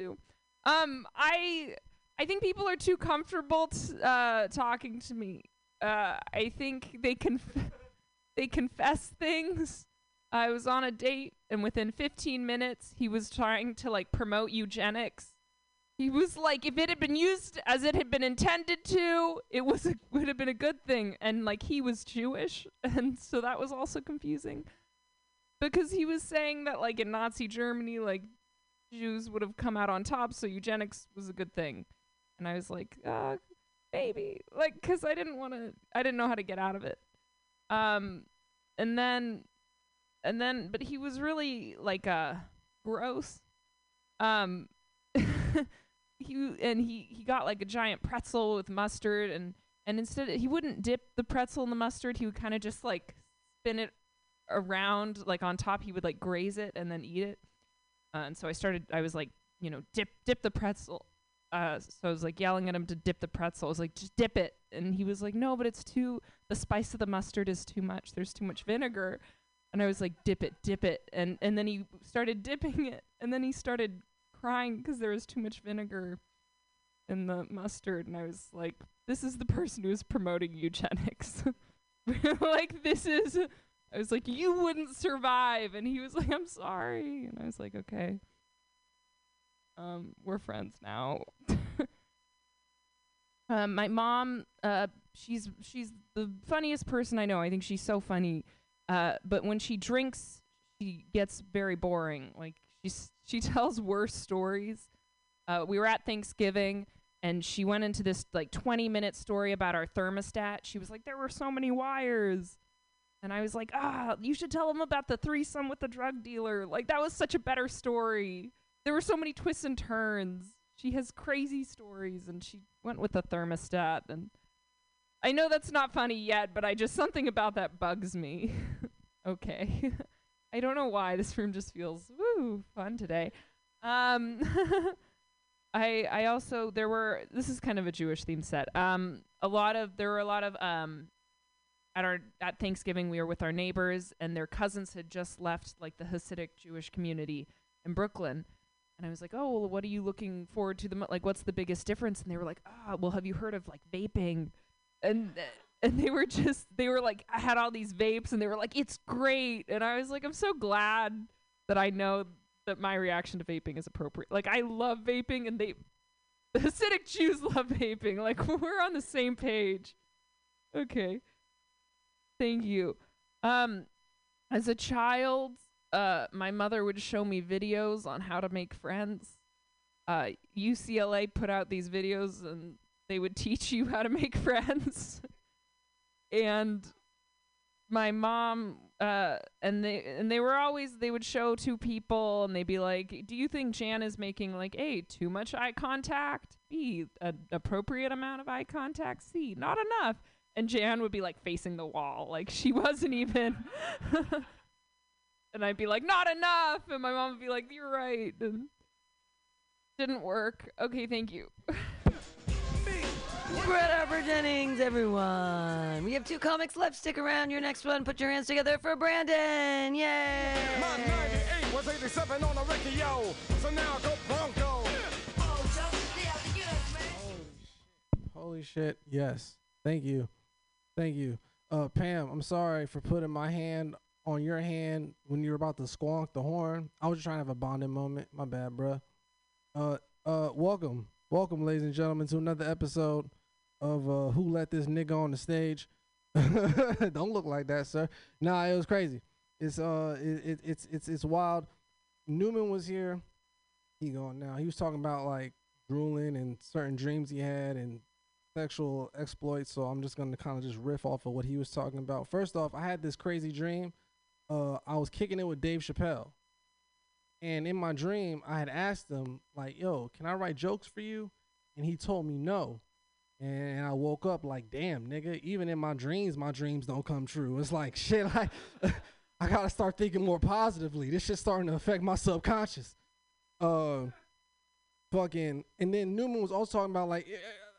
do. Um, I I think people are too comfortable t- uh talking to me. Uh, I think they conf- they confess things. I was on a date, and within 15 minutes, he was trying to like promote eugenics. He was like, if it had been used as it had been intended to, it was a, would have been a good thing. And like he was Jewish, and so that was also confusing, because he was saying that like in Nazi Germany, like Jews would have come out on top, so eugenics was a good thing. And I was like, uh, maybe, like, cause I didn't want to, I didn't know how to get out of it. Um, and then, and then, but he was really like uh gross. Um. he and he he got like a giant pretzel with mustard and and instead he wouldn't dip the pretzel in the mustard. He would kind of just like spin it around like on top. He would like graze it and then eat it. Uh, and so i started i was like you know dip dip the pretzel. Uh, so i was like yelling at him to dip the pretzel. I was like just dip it. And he was like no but it's too the spice of the mustard is too much. There's too much vinegar. And i was like dip it dip it. And and then he started dipping it. And then he started crying because there was too much vinegar in the mustard and I was like this is the person who's promoting eugenics. like this is I was like, you wouldn't survive and he was like, I'm sorry and I was like, Okay. Um, we're friends now. um, my mom, uh, she's she's the funniest person I know. I think she's so funny. Uh, but when she drinks, she gets very boring. Like she's she tells worse stories. Uh, we were at Thanksgiving and she went into this like 20 minute story about our thermostat. She was like, there were so many wires. And I was like, ah, you should tell them about the threesome with the drug dealer. Like, that was such a better story. There were so many twists and turns. She has crazy stories, and she went with the thermostat. And I know that's not funny yet, but I just, something about that bugs me. okay. I don't know why. This room just feels, woo, fun today. Um, I I also there were this is kind of a Jewish themed set. Um, a lot of there were a lot of um, at our at Thanksgiving we were with our neighbors and their cousins had just left like the Hasidic Jewish community in Brooklyn, and I was like, oh well, what are you looking forward to the mo- like? What's the biggest difference? And they were like, ah, well, have you heard of like vaping? And uh, and they were just they were like I had all these vapes and they were like it's great and I was like I'm so glad that I know that my reaction to vaping is appropriate. Like I love vaping and they the Hasidic Jews love vaping. Like we're on the same page. Okay. Thank you. Um as a child, uh my mother would show me videos on how to make friends. Uh UCLA put out these videos and they would teach you how to make friends. And my mom uh and they and they were always they would show two people and they'd be like do you think jan is making like a too much eye contact? B an appropriate amount of eye contact? C not enough? And jan would be like facing the wall like she wasn't even and i'd be like not enough! And my mom would be like you're right. And didn't work. Okay thank you Brett Harper Jennings, everyone. We have two comics left. Stick around. Your next one. Put your hands together for Brandon. Yay! My 98 was 87 on the record, yo. So now I go Bronco. Holy shit. Yes. Thank you. Thank you. Uh, Pam, I'm sorry for putting my hand on your hand when you were about to squonk the horn. I was just trying to have a bonding moment. My bad, bruh. Uh, uh, welcome. Welcome, ladies and gentlemen, to another episode of uh, Who Let This Nigga on the Stage. Don't look like that, sir. Nah, it was crazy. It's uh, it, it it's it's it's wild. Newman was here. He gone now. He was talking about like drooling and certain dreams he had and sexual exploits. So I'm just gonna kind of just riff off of what he was talking about. First off, I had this crazy dream. Uh, I was kicking it with Dave Chappelle, and in my dream, I had asked him like, "Yo, can I write jokes for you?" And he told me no. And I woke up like, damn, nigga, even in my dreams, my dreams don't come true. It's like, shit, I, I gotta start thinking more positively. This shit's starting to affect my subconscious. Uh, fucking, and then Newman was also talking about like,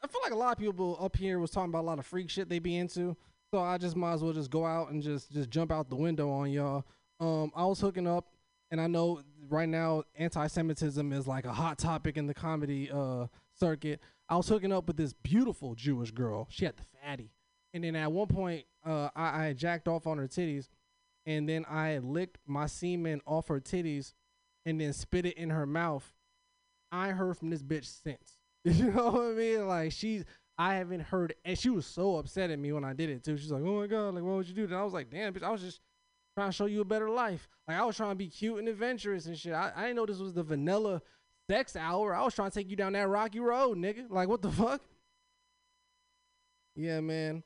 I feel like a lot of people up here was talking about a lot of freak shit they be into. So I just might as well just go out and just just jump out the window on y'all. Um, I was hooking up, and I know right now anti-Semitism is like a hot topic in the comedy uh circuit. I was hooking up with this beautiful Jewish girl. She had the fatty. And then at one point, uh, I, I jacked off on her titties. And then I licked my semen off her titties and then spit it in her mouth. I heard from this bitch since. You know what I mean? Like, she's, I haven't heard, and she was so upset at me when I did it too. She's like, oh my God, like, what would you do? And I was like, damn, bitch, I was just trying to show you a better life. Like, I was trying to be cute and adventurous and shit. I, I didn't know this was the vanilla sex hour. I was trying to take you down that rocky road, nigga. Like, what the fuck? Yeah, man.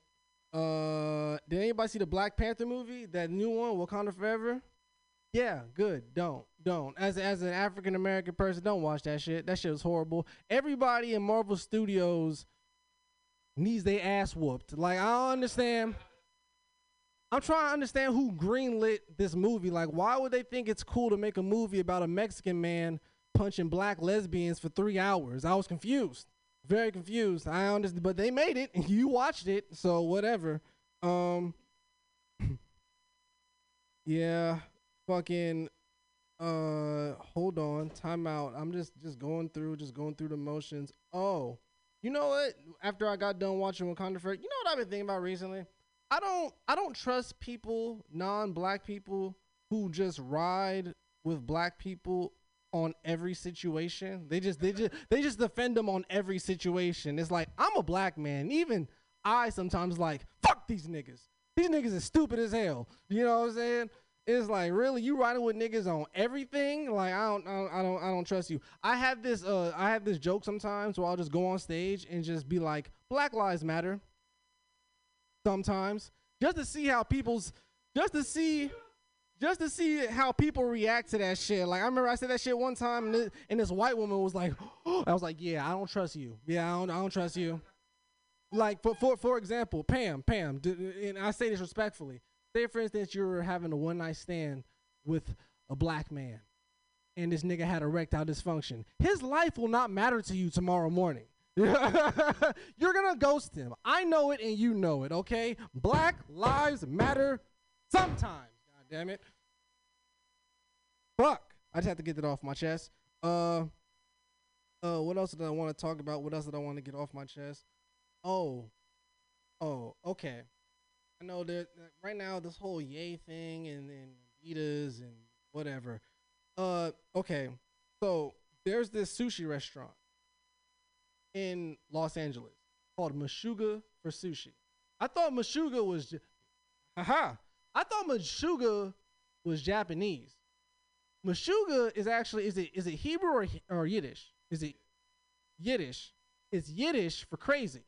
Uh, did anybody see the Black Panther movie? That new one, Wakanda Forever? Yeah, good. Don't, don't. As as an African American person, don't watch that shit. That shit was horrible. Everybody in Marvel Studios needs their ass whooped. Like, I don't understand. I'm trying to understand who greenlit this movie. Like, why would they think it's cool to make a movie about a Mexican man punching black lesbians for three hours? I was confused, very confused. I understand, but they made it, you watched it, so whatever. Um, yeah, fucking. Uh, hold on, time out. I'm just just going through, just going through the motions. Oh, You know what? After I got done watching Wakanda Forever, you know what I've been thinking about recently? I don't I don't trust people, non-black people, who just ride with black people on every situation. They just they just they just defend them on every situation. It's like I'm a black man. Even I sometimes like fuck these niggas. These niggas is stupid as hell. You know what I'm saying? It's like really you riding with niggas on everything. Like I don't, I don't, I don't, I don't trust you. I have this, uh, I have this joke sometimes where I'll just go on stage and just be like, Black Lives Matter. Sometimes just to see how people's, just to see, just to see how people react to that shit. Like I remember I said that shit one time, and this, and this white woman was like, I was like, yeah, I don't trust you. Yeah, I don't, I don't trust you. Like for for for example, Pam, Pam, and I say this respectfully. Say for instance, you're having a one night stand with a black man, and this nigga had erectile dysfunction. His life will not matter to you tomorrow morning. you're gonna ghost him. I know it, and you know it. Okay, Black Lives Matter. Sometimes, damn it. Fuck. I just have to get that off my chest. Uh, uh, what else did I want to talk about? What else did I want to get off my chest? Oh, oh, okay. I know that right now this whole yay thing and and Adidas and whatever. Uh, okay. So there's this sushi restaurant in Los Angeles called Meshuga for sushi. I thought Meshuga was, j- haha. I thought Meshuga was Japanese. Meshuga is actually is it is it Hebrew or or Yiddish? Is it Yiddish? It's Yiddish for crazy.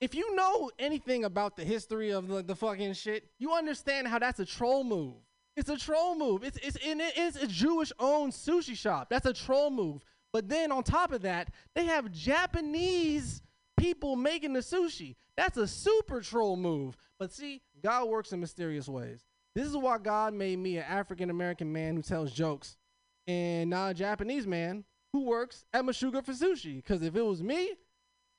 If you know anything about the history of the, the fucking shit, you understand how that's a troll move. It's a troll move. It's it's and it is a Jewish owned sushi shop. That's a troll move. But then on top of that, they have Japanese people making the sushi. That's a super troll move. But see, God works in mysterious ways. This is why God made me an African American man who tells jokes and not a Japanese man who works at Meshuga for sushi. Because if it was me,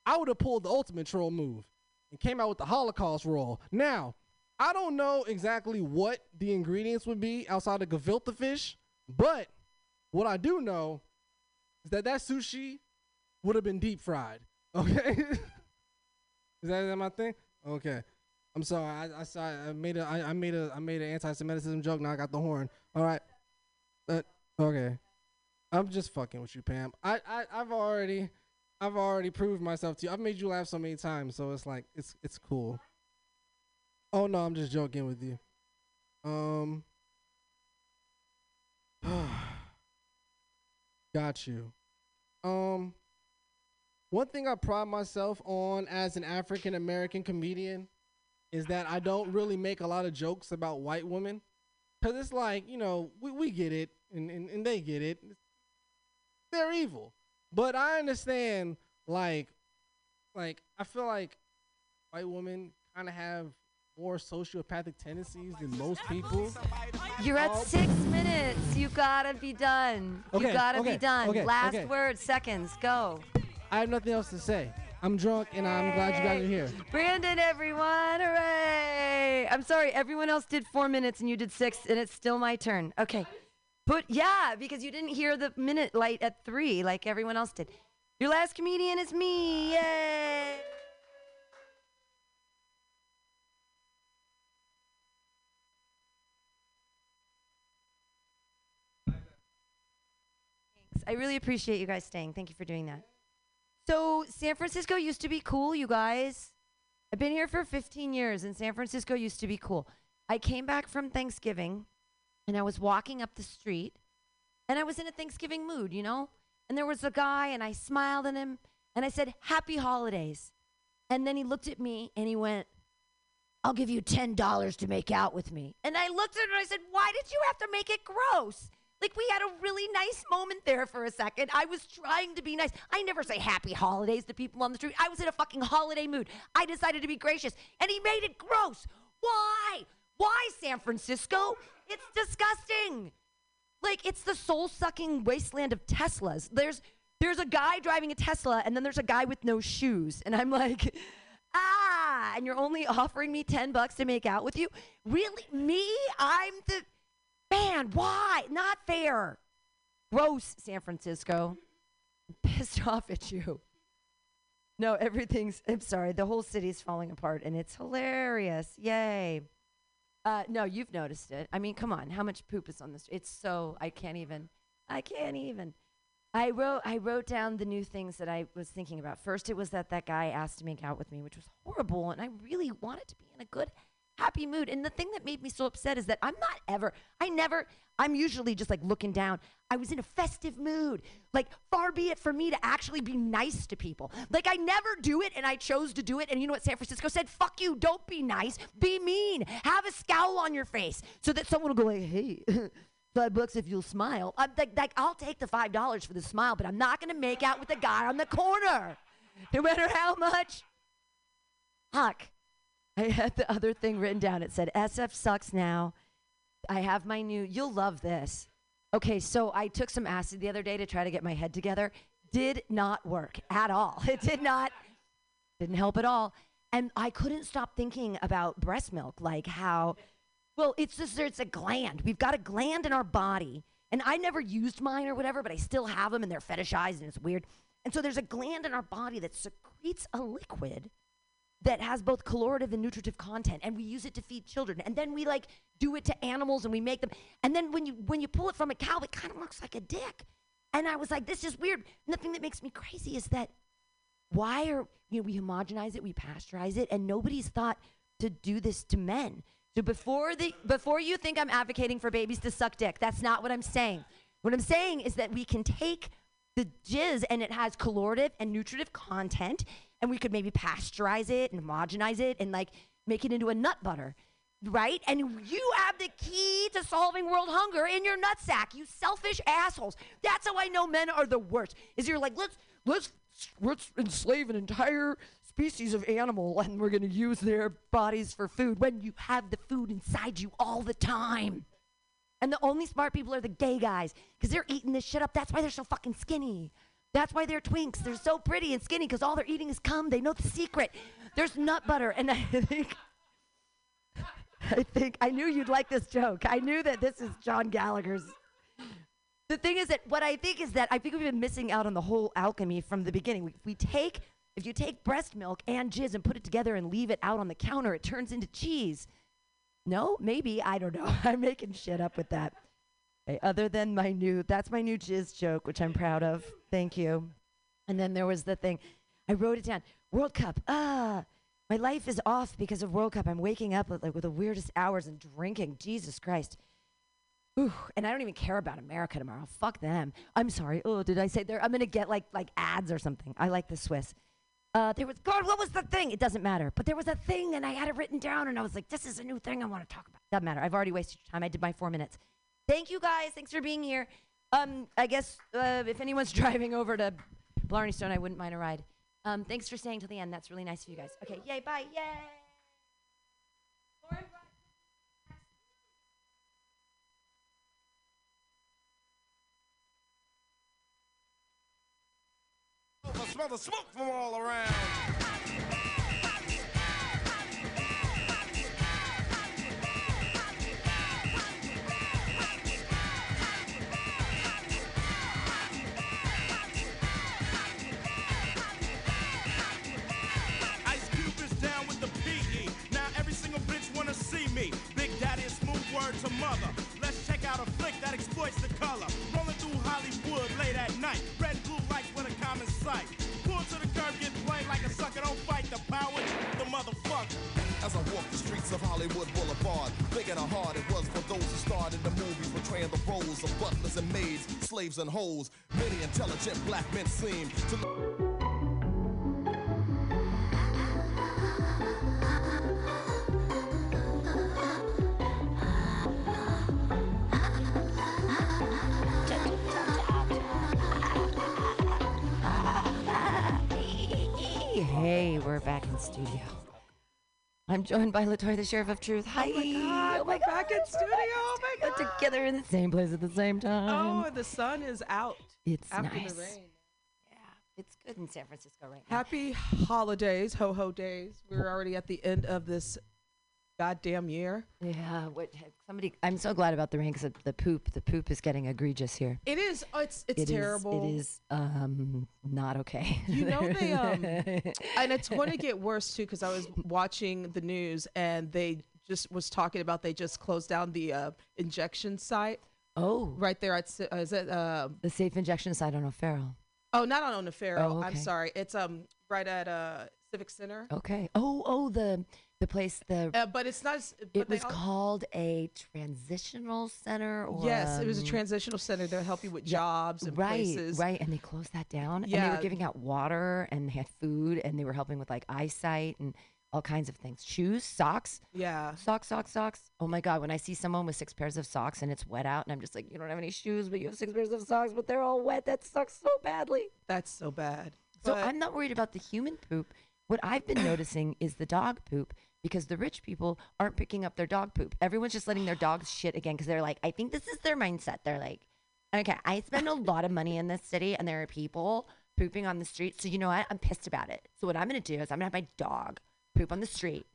I would have pulled the ultimate troll move and came out with the Holocaust roll. Now, I don't know exactly what the ingredients would be outside of gefilte fish, but what I do know is that that sushi would have been deep fried. Okay, is that, is that my thing? Okay, I'm sorry. I I, saw, I made a I, I made a I made an anti-Semitism joke. Now I got the horn. All right. Uh, okay. I'm just fucking with you, Pam. I, I I've already I've already proved myself to you. I've made you laugh so many times, so it's like it's it's cool. Oh no, I'm just joking with you. Um Got you. Um one thing I pride myself on as an African American comedian is that I don't really make a lot of jokes about white women. Cause it's like, you know, we, we get it and, and, and they get it. They're evil. But I understand like like I feel like white women kind of have more sociopathic tendencies than most people. You're at Um, six minutes. You gotta be done. Okay, you gotta okay, be done. okay, Last word, seconds, go. I have nothing else to say. I'm drunk and I'm glad you guys are here. Brandon, everyone, hooray! I'm sorry, everyone else did four minutes and you did six, and it's still my turn. Okay. Put yeah, because you didn't hear the minute light at three like everyone else did. Your last comedian is me. Yay! Thanks. I really appreciate you guys staying. Thank you for doing that. So, San Francisco used to be cool, you guys. I've been here for 15 years, and San Francisco used to be cool. I came back from Thanksgiving, and I was walking up the street, and I was in a Thanksgiving mood, you know? And there was a guy, and I smiled at him, and I said, Happy holidays. And then he looked at me, and he went, I'll give you $10 to make out with me. And I looked at him, and I said, Why did you have to make it gross? Like, we had a really nice moment there for a second. I was trying to be nice. I never say happy holidays to people on the street. I was in a fucking holiday mood. I decided to be gracious, and he made it gross. Why? Why, San Francisco? It's disgusting. Like, it's the soul sucking wasteland of Teslas. There's there's a guy driving a Tesla, and then there's a guy with no shoes. And I'm like, ah, and you're only offering me 10 bucks to make out with you? Really? Me? I'm the man. Why? Not fair. Gross, San Francisco. pissed off at you. No, everything's. I'm sorry. The whole city's falling apart, and it's hilarious. Yay. Uh, no, you've noticed it. I mean, come on. How much poop is on this? It's so. I can't even. I can't even. I wrote. I wrote down the new things that I was thinking about. First, it was that that guy asked to make out with me, which was horrible, and I really wanted to be in a good, happy mood. And the thing that made me so upset is that I'm not ever. I never. I'm usually just like looking down. I was in a festive mood. Like, far be it for me to actually be nice to people. Like, I never do it, and I chose to do it. And you know what San Francisco said? Fuck you. Don't be nice. Be mean. Have a scowl on your face so that someone will go like, hey. Five bucks if you'll smile. I'm like, like, I'll take the five dollars for the smile, but I'm not gonna make out with the guy on the corner, no matter how much. Huck, I had the other thing written down. It said, SF sucks now. I have my new, you'll love this. Okay, so I took some acid the other day to try to get my head together. Did not work at all. It did not, didn't help at all. And I couldn't stop thinking about breast milk, like how, well, it's just, it's a gland. We've got a gland in our body. And I never used mine or whatever, but I still have them and they're fetishized and it's weird. And so there's a gland in our body that secretes a liquid that has both caloric and nutritive content and we use it to feed children. And then we like do it to animals and we make them. And then when you when you pull it from a cow it kind of looks like a dick. And i was like this is weird. And the thing that makes me crazy is that why are you know we homogenize it we pasteurize it and nobody's thought to do this to men. So before the before you think i'm advocating for babies to suck dick that's not what i'm saying. What i'm saying is that we can take the jizz and it has caloric and nutritive content and we could maybe pasteurize it and homogenize it and like make it into a nut butter right and you have the key to solving world hunger in your nutsack you selfish assholes that's how i know men are the worst is you're like let's let's let's enslave an entire species of animal and we're to use their bodies for food when you have the food inside you all the time and the only smart people are the gay guys because they're eating this shit up. That's why they're so fucking skinny. That's why they're twinks. They're so pretty and skinny because all they're eating is cum. They know the secret. There's nut butter. And I think, I think, I knew you'd like this joke. I knew that this is John Gallagher's. The thing is that what I think is that I think we've been missing out on the whole alchemy from the beginning. We, we take, if you take breast milk and jizz and put it together and leave it out on the counter, it turns into cheese. No, maybe I don't know. I'm making shit up with that. Okay, other than my new, that's my new jizz joke, which I'm proud of. Thank you. And then there was the thing, I wrote it down. World Cup. Ah, my life is off because of World Cup. I'm waking up with, like with the weirdest hours and drinking. Jesus Christ. Ooh, and I don't even care about America tomorrow. Fuck them. I'm sorry. Oh, did I say there? I'm gonna get like like ads or something. I like the Swiss. Uh, there was God. What was the thing? It doesn't matter. But there was a thing, and I had it written down, and I was like, "This is a new thing I want to talk about." Doesn't matter. I've already wasted your time. I did my four minutes. Thank you guys. Thanks for being here. Um, I guess uh, if anyone's driving over to Blarney Stone, I wouldn't mind a ride. Um, thanks for staying till the end. That's really nice of you guys. Okay. Yay. Bye. Yay. I smell the smoke from all around. Wanna see me. Big Daddy smooth word to mother. Let's check out a flick that exploits the color. Rolling through Hollywood late at night. Red and blue lights with a common sight. Pull to the curb, get played like a sucker. Don't fight the power, the motherfucker. As I walk the streets of Hollywood Boulevard, thinking how hard it was for those who starred in the movies, portraying the roles of butlers and maids, slaves and hoes. Many intelligent black men seem to. Hey, we're back in studio. I'm joined by Latoya, the Sheriff of Truth. Hi. Oh my God, Oh my we're back in studio. Oh my We're together in the same place at the same time. Oh, the sun is out. It's after nice. the rain. Yeah, it's good in San Francisco right now. Happy holidays, ho ho days. We're already at the end of this goddamn year. Yeah, what somebody I'm so glad about the rain cuz the poop, the poop is getting egregious here. It is. oh, It's it's It is- terrible. it is um not okay. You know they um, and it's going to get worse too because I was watching the news and they just was talking about they just closed down the uh, injection site. Oh, right there at uh, is it uh, the safe injection site on O'Farrell. oh not on O'Farrell. Oh, I'm sorry. It's um right at uh Civic Center. Okay. Oh, oh, the the place the Uh, but it's not. But it was al- called a transitional center or Yes, it was a um, transitional center. They'll help you with yeah, jobs and right, places. Right, and they closed that down. And they were giving out water and they had food and they were helping with like eyesight and all kinds of things. Shoes, socks. Yeah. Socks, socks, socks. Oh my God, when I see someone with six pairs of socks and it's wet out and I'm just like, you don't have any shoes, but you have six pairs of socks, but they're all wet. That sucks so badly. That's so bad. So But- I'm not worried about the human poop. What I've been noticing is the dog poop because the rich people aren't picking up their dog poop. Everyone's just letting their dogs shit again because they're like, I think this is their mindset. They're like, okay, I spend a lot of money in this city and there are people pooping on the street. So you know what? I'm pissed about it. So what I'm going to do is I'm going to have my dog poop on the street,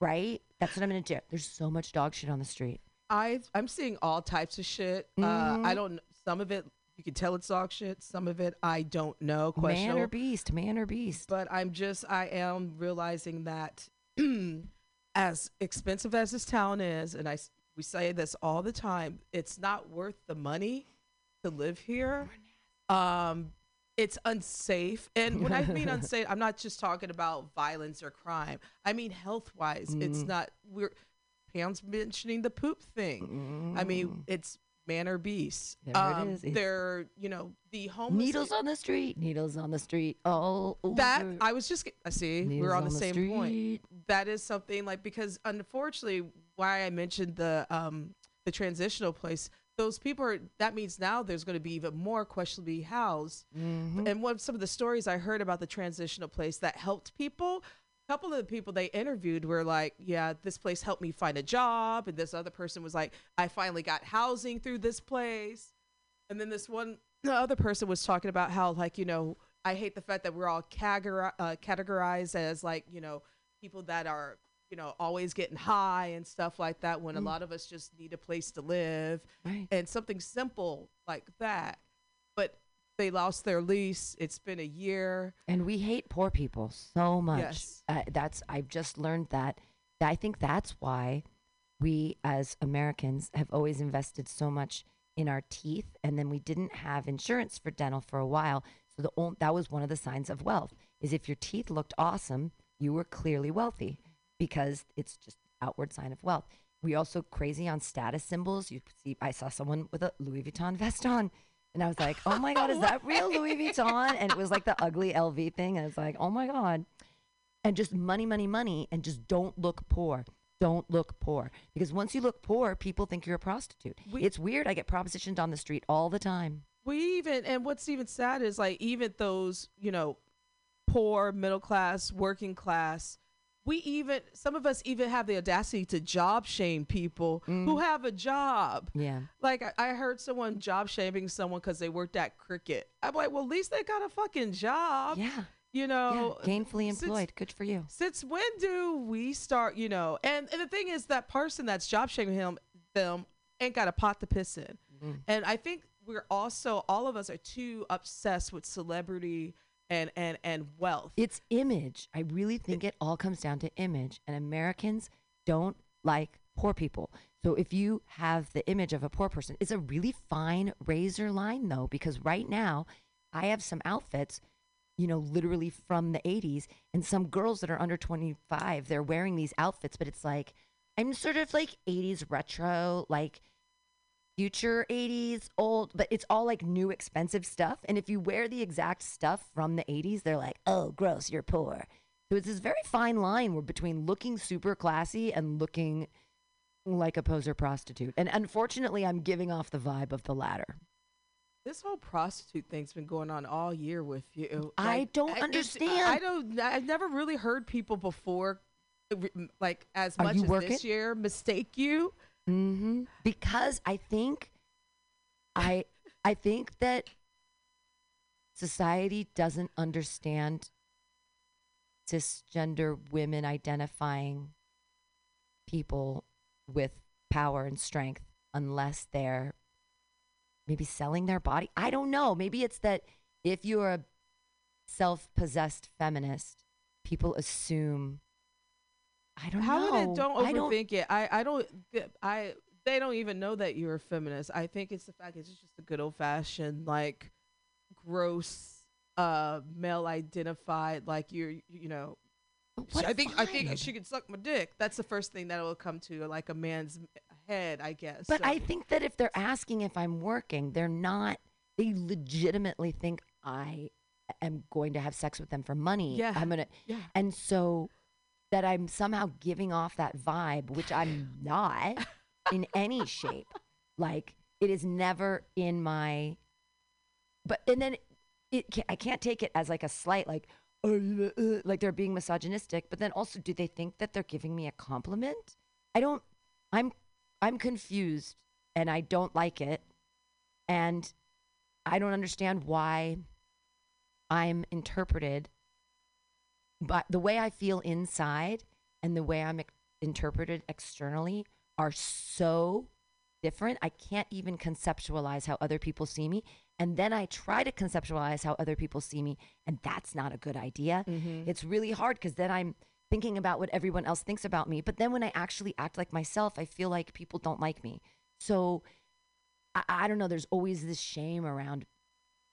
right? That's what I'm going to do. There's so much dog shit on the street. I I'm seeing all types of shit. Uh, Mhm. I don't. Some of it you can tell it's dog shit. Some of it I don't know. Question Man or beast, man or beast. But I'm just I am realizing that as expensive as this town is, and I we say this all the time, it's not worth the money to live here. Um, it's unsafe, and when I mean unsafe, I'm not just talking about violence or crime. I mean health wise, it's Mm. not. We're Pam's mentioning the poop thing. I mean, it's man or beast. There um, is. It's- They're you know the homeless Needles on the street, needles on the street. Oh, that I was just I see Needles we're on, on the the same street. point. That is something like because unfortunately why I mentioned the um the transitional place. Those people are that means now there's going to be even more questionably housed. Mm-hmm. And one of some of the stories I heard about the transitional place that helped people. A couple of the people they interviewed were like, "Yeah, this place helped me find a job," and this other person was like, "I finally got housing through this place." And then this one, the other person was talking about how, like, you know, I hate the fact that we're all categori- uh, categorized as, like, you know, people that are, you know, always getting high and stuff like that when a Mm. lot of us just need a place to live Right. and something simple like that. They lost their lease. It's been a year. And we hate poor people so much. Yes. Uh, that's I've just learned that. I think that's why we as Americans have always invested so much in our teeth, and then we didn't have insurance for dental for a while. So the on- that was one of the signs of wealth. Is if your teeth looked awesome, you were clearly wealthy because it's just outward sign of wealth. We also crazy on status symbols. You see, I saw someone with a Louis Vuitton vest on. And I was like, oh my God, is that real Louis Vuitton? And it was like the ugly LV thing. And it's like, oh my God. And just money, money, money. And just don't look poor. Don't look poor. Because once you look poor, people think you're a prostitute. it's weird. I get propositioned on the street all the time. We even, and what's even sad is like, even those, you know, poor, middle class, working class, we even, some of us even have the audacity to job shame people who have a job. Yeah. Like I, I heard someone job shaming someone because they worked at Cricket. I'm like, well, at least they got a fucking job. Yeah. You know, yeah. Gainfully since- employed. Good for you. Since when do we start? You know, and and the thing is, that person that's job shaming him them ain't got a pot to piss in. Mm. And I think we're also all of us are too obsessed with celebrity and and and wealth. It's image. I really think it all comes down to image. And Americans don't like poor people. So if you have the image of a poor person, it's a really fine razor line though, because right now I have some outfits, you know, literally from the 80s, and some girls that are under 25, they're wearing these outfits, but it's like, I'm sort of like 80s retro, like future 80s old but it's all like new expensive stuff and if you wear the exact stuff from the 80s they're like oh gross you're poor so it's this very fine line where between looking super classy and looking like a poser prostitute and unfortunately i'm giving off the vibe of the latter This whole prostitute thing's been going on all year with you. I don't understand. I don't. I've never really heard people before, uh, like as Are much as working? this year, mistake you. Mm-hmm. because i think i i think that society doesn't understand cisgender women identifying people with power and strength unless they're maybe selling their body. I don't know. Maybe it's that if you're a self possessed feminist, people assume. I don't How know. it? Don't I don't- overthink it. I I don't. I they don't even know that you're a feminist. I think it's the fact it's just a good old fashioned like gross uh male identified like you're you know. what I think I think she could suck my dick. That's the first thing that will come to like a man's head, I guess. But So- I think that if they're asking if I'm working, they're not. They legitimately think I am going to have sex with them for money. Yeah, I'm gonna. yeah. And so that I'm somehow giving off that vibe, which I'm not in any shape. Like it is never in my. But and then it ca- I can't take it as like a slight like. "Oh, uh, uh," like they're being misogynistic, but then also, do they think that they're giving me a compliment? I don't. I'm I'm confused and I don't like it. And I don't understand why I'm interpreted but the way I feel inside and the way I'm ex- interpreted externally are so different. I can't even conceptualize how other people see me. And then I try to conceptualize how other people see me, and that's not a good idea. Mhm. It's really hard because then I'm thinking about what everyone else thinks about me. But then when I actually act like myself, I feel like people don't like me. So I, I don't know. There's always this shame around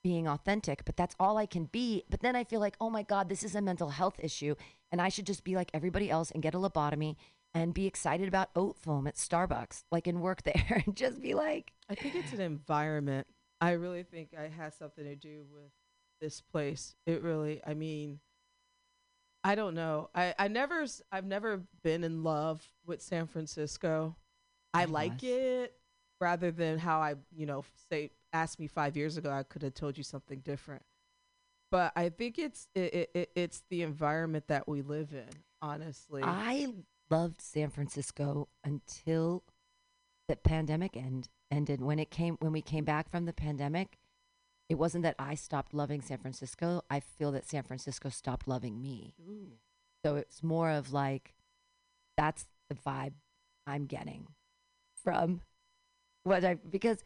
being authentic, but that's all I can be. But then I feel like, oh my God, this is a mental health issue. And I should just be like everybody else and get a lobotomy and be excited about oat foam at Starbucks, like and work there and just be like, I think it's an environment. I really think it has something to do with this place. It really, I mean, I don't know. I, I never, I've never been in love with San Francisco. I, I like was. it rather than how I, you know, say, asked me five years ago, I could have told you something different. But I think it's, it, it, it, it's the environment that we live in, honestly. I loved San Francisco until the pandemic end ended. When it came when we came back from the pandemic, it wasn't that I stopped loving San Francisco. I feel that San Francisco stopped loving me. So it's more of like that's the vibe I'm getting from what I because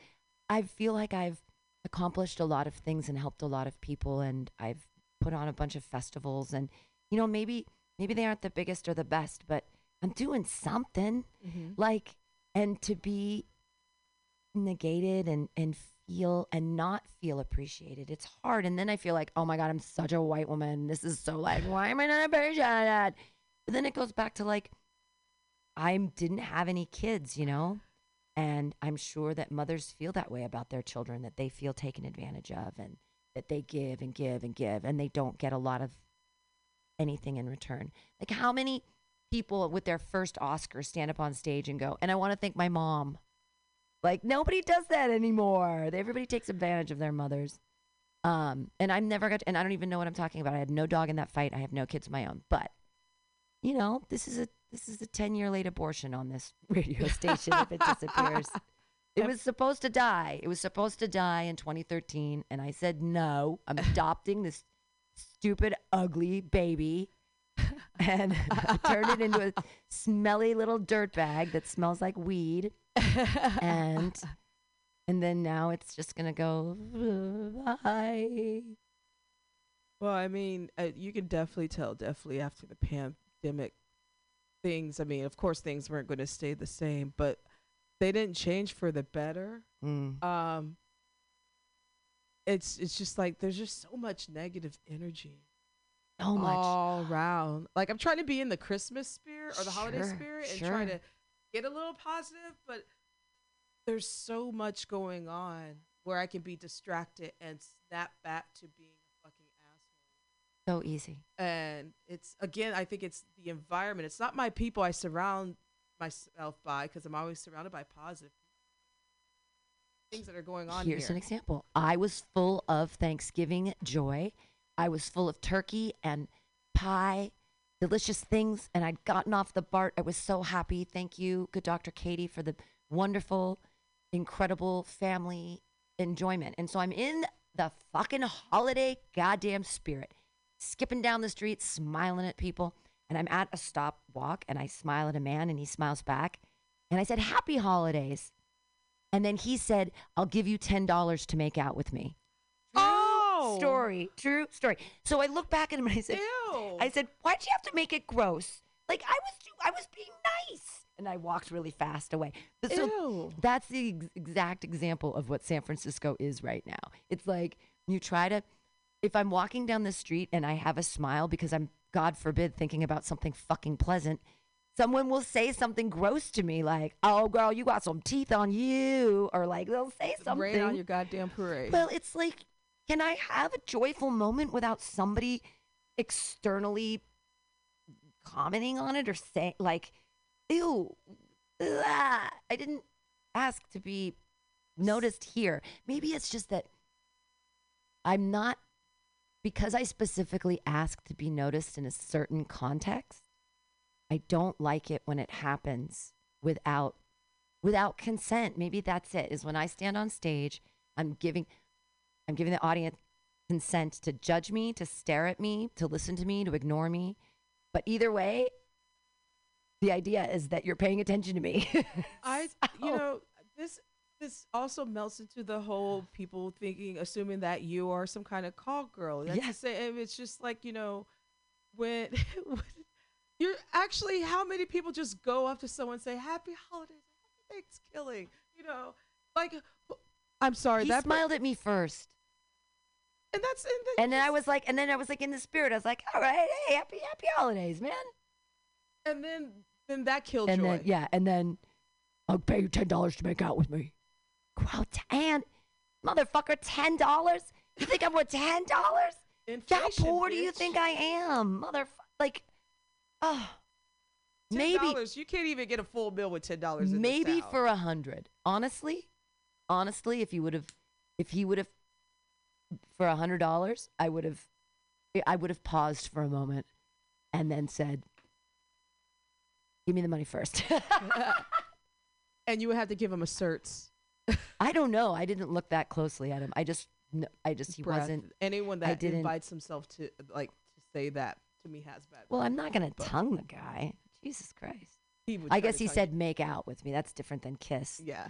I feel like I've accomplished a lot of things and helped a lot of people and I've put on a bunch of festivals and you know maybe maybe they aren't the biggest or the best but I'm doing something Mhm. like and to be negated and and feel and not feel appreciated it's hard and then I feel like oh my god I'm such a white woman this is so like why am I not appreciated but then it goes back to like I didn't have any kids, you know? And I'm sure that mothers feel that way about their children, that they feel taken advantage of and that they give and give and give and they don't get a lot of anything in return. Like, how many people with their first Oscar stand up on stage and go, and I want to thank my mom? Like, nobody does that anymore. Everybody takes advantage of their mothers. Um, and I'm never got, and I don't even know what I'm talking about. I had no dog in that fight. I have no kids of my own. But you know, this is a this is a ten year late abortion on this radio station if it disappears. It was supposed to die. It was supposed to die in 2013, and I said no. I'm adopting this stupid, ugly baby, and I turned it into a smelly little dirt bag that smells like weed, and and then now it's just gonna go bye. Well, I mean, uh, you can definitely tell, definitely after the pandemic, things. I mean, of course, things weren't going to stay the same, but they didn't change for the better. Mm. Um, it's it's just like there's just so much negative energy. So much. all around. Like I'm trying to be in the Christmas spirit or the holiday spirit and try sure. to get a little positive, but there's so much going on where I can be distracted and snap back to being a fucking asshole. So easy. And it's again, I think it's the environment. It's not my people I surround myself by because I'm always surrounded by positive things that are going on Here's here. an example. I was full of Thanksgiving joy. I was full of turkey and pie, delicious things, and I'd gotten off the BART. I was so happy. Thank you, good Dr. Katie, for the wonderful, incredible family enjoyment. And so I'm in the fucking holiday goddamn spirit, skipping down the street, smiling at people. and I'm at a stop walk and I smile at a man and he smiles back. And I said, Happy holidays. And then he said, I'll give you $10 to make out with me. Oh. story. True story. So I look back at him and I said, Ew. I said, why'd you have to make it gross? Like I was, I was being nice. And I walked really fast away. But so Ew. that's the ex- exact example of what San Francisco is right now. It's like you try to, if I'm walking down the street and I have a smile because I'm, God forbid, thinking about something fucking pleasant, someone will say something gross to me like, oh, girl, you got some teeth on you. Or like they'll say something. Rain on your goddamn parade. Well, it's like, can I have a joyful moment without somebody externally commenting on it or saying, like, ew, ah, I didn't ask to be noticed here. Maybe it's just that I'm not, because I specifically asked to be noticed in a certain context, I don't like it when it happens without without consent. Maybe that's it. Is when I stand on stage, I'm giving I'm giving the audience consent to judge me, to stare at me, to listen to me, to ignore me. But either way, the idea is that you're paying attention to me. I, you know, this this also melts into the whole people thinking, assuming that you are some kind of call girl. That's Yeah. the same. It's just like you know, when, when you're actually, how many people just go up to someone and say Happy Holidays, Happy Thanksgiving, you know, like I'm sorry he that smiled at me first. and that's and, And then I was like, and then I was like in the spirit. I was like, all right, hey, happy, happy holidays, man. and then then that killed and joy. then yeah, and then I'll pay you ten dollars to make out with me. Well, ten, motherfucker, ten dollars. You think I'm worth ten dollars? How poor do you think I am, mother? Like, oh, maybe $10, you can't even get a full bill with ten dollars. maybe for a hundred. Honestly, honestly, if you would have, if he would have, for a hundred dollars, I would have, I would have paused for a moment, and then said, "Give me the money first. and you would have to give him a certs. I don't know. I didn't look that closely at him. I just, kn- I just he breath. wasn't. anyone that invites himself to like to say that to me has bad. Well, I'm not gonna but- tongue the guy. Jesus Christ. I guess he said make out with me. That's different than kiss. Yeah.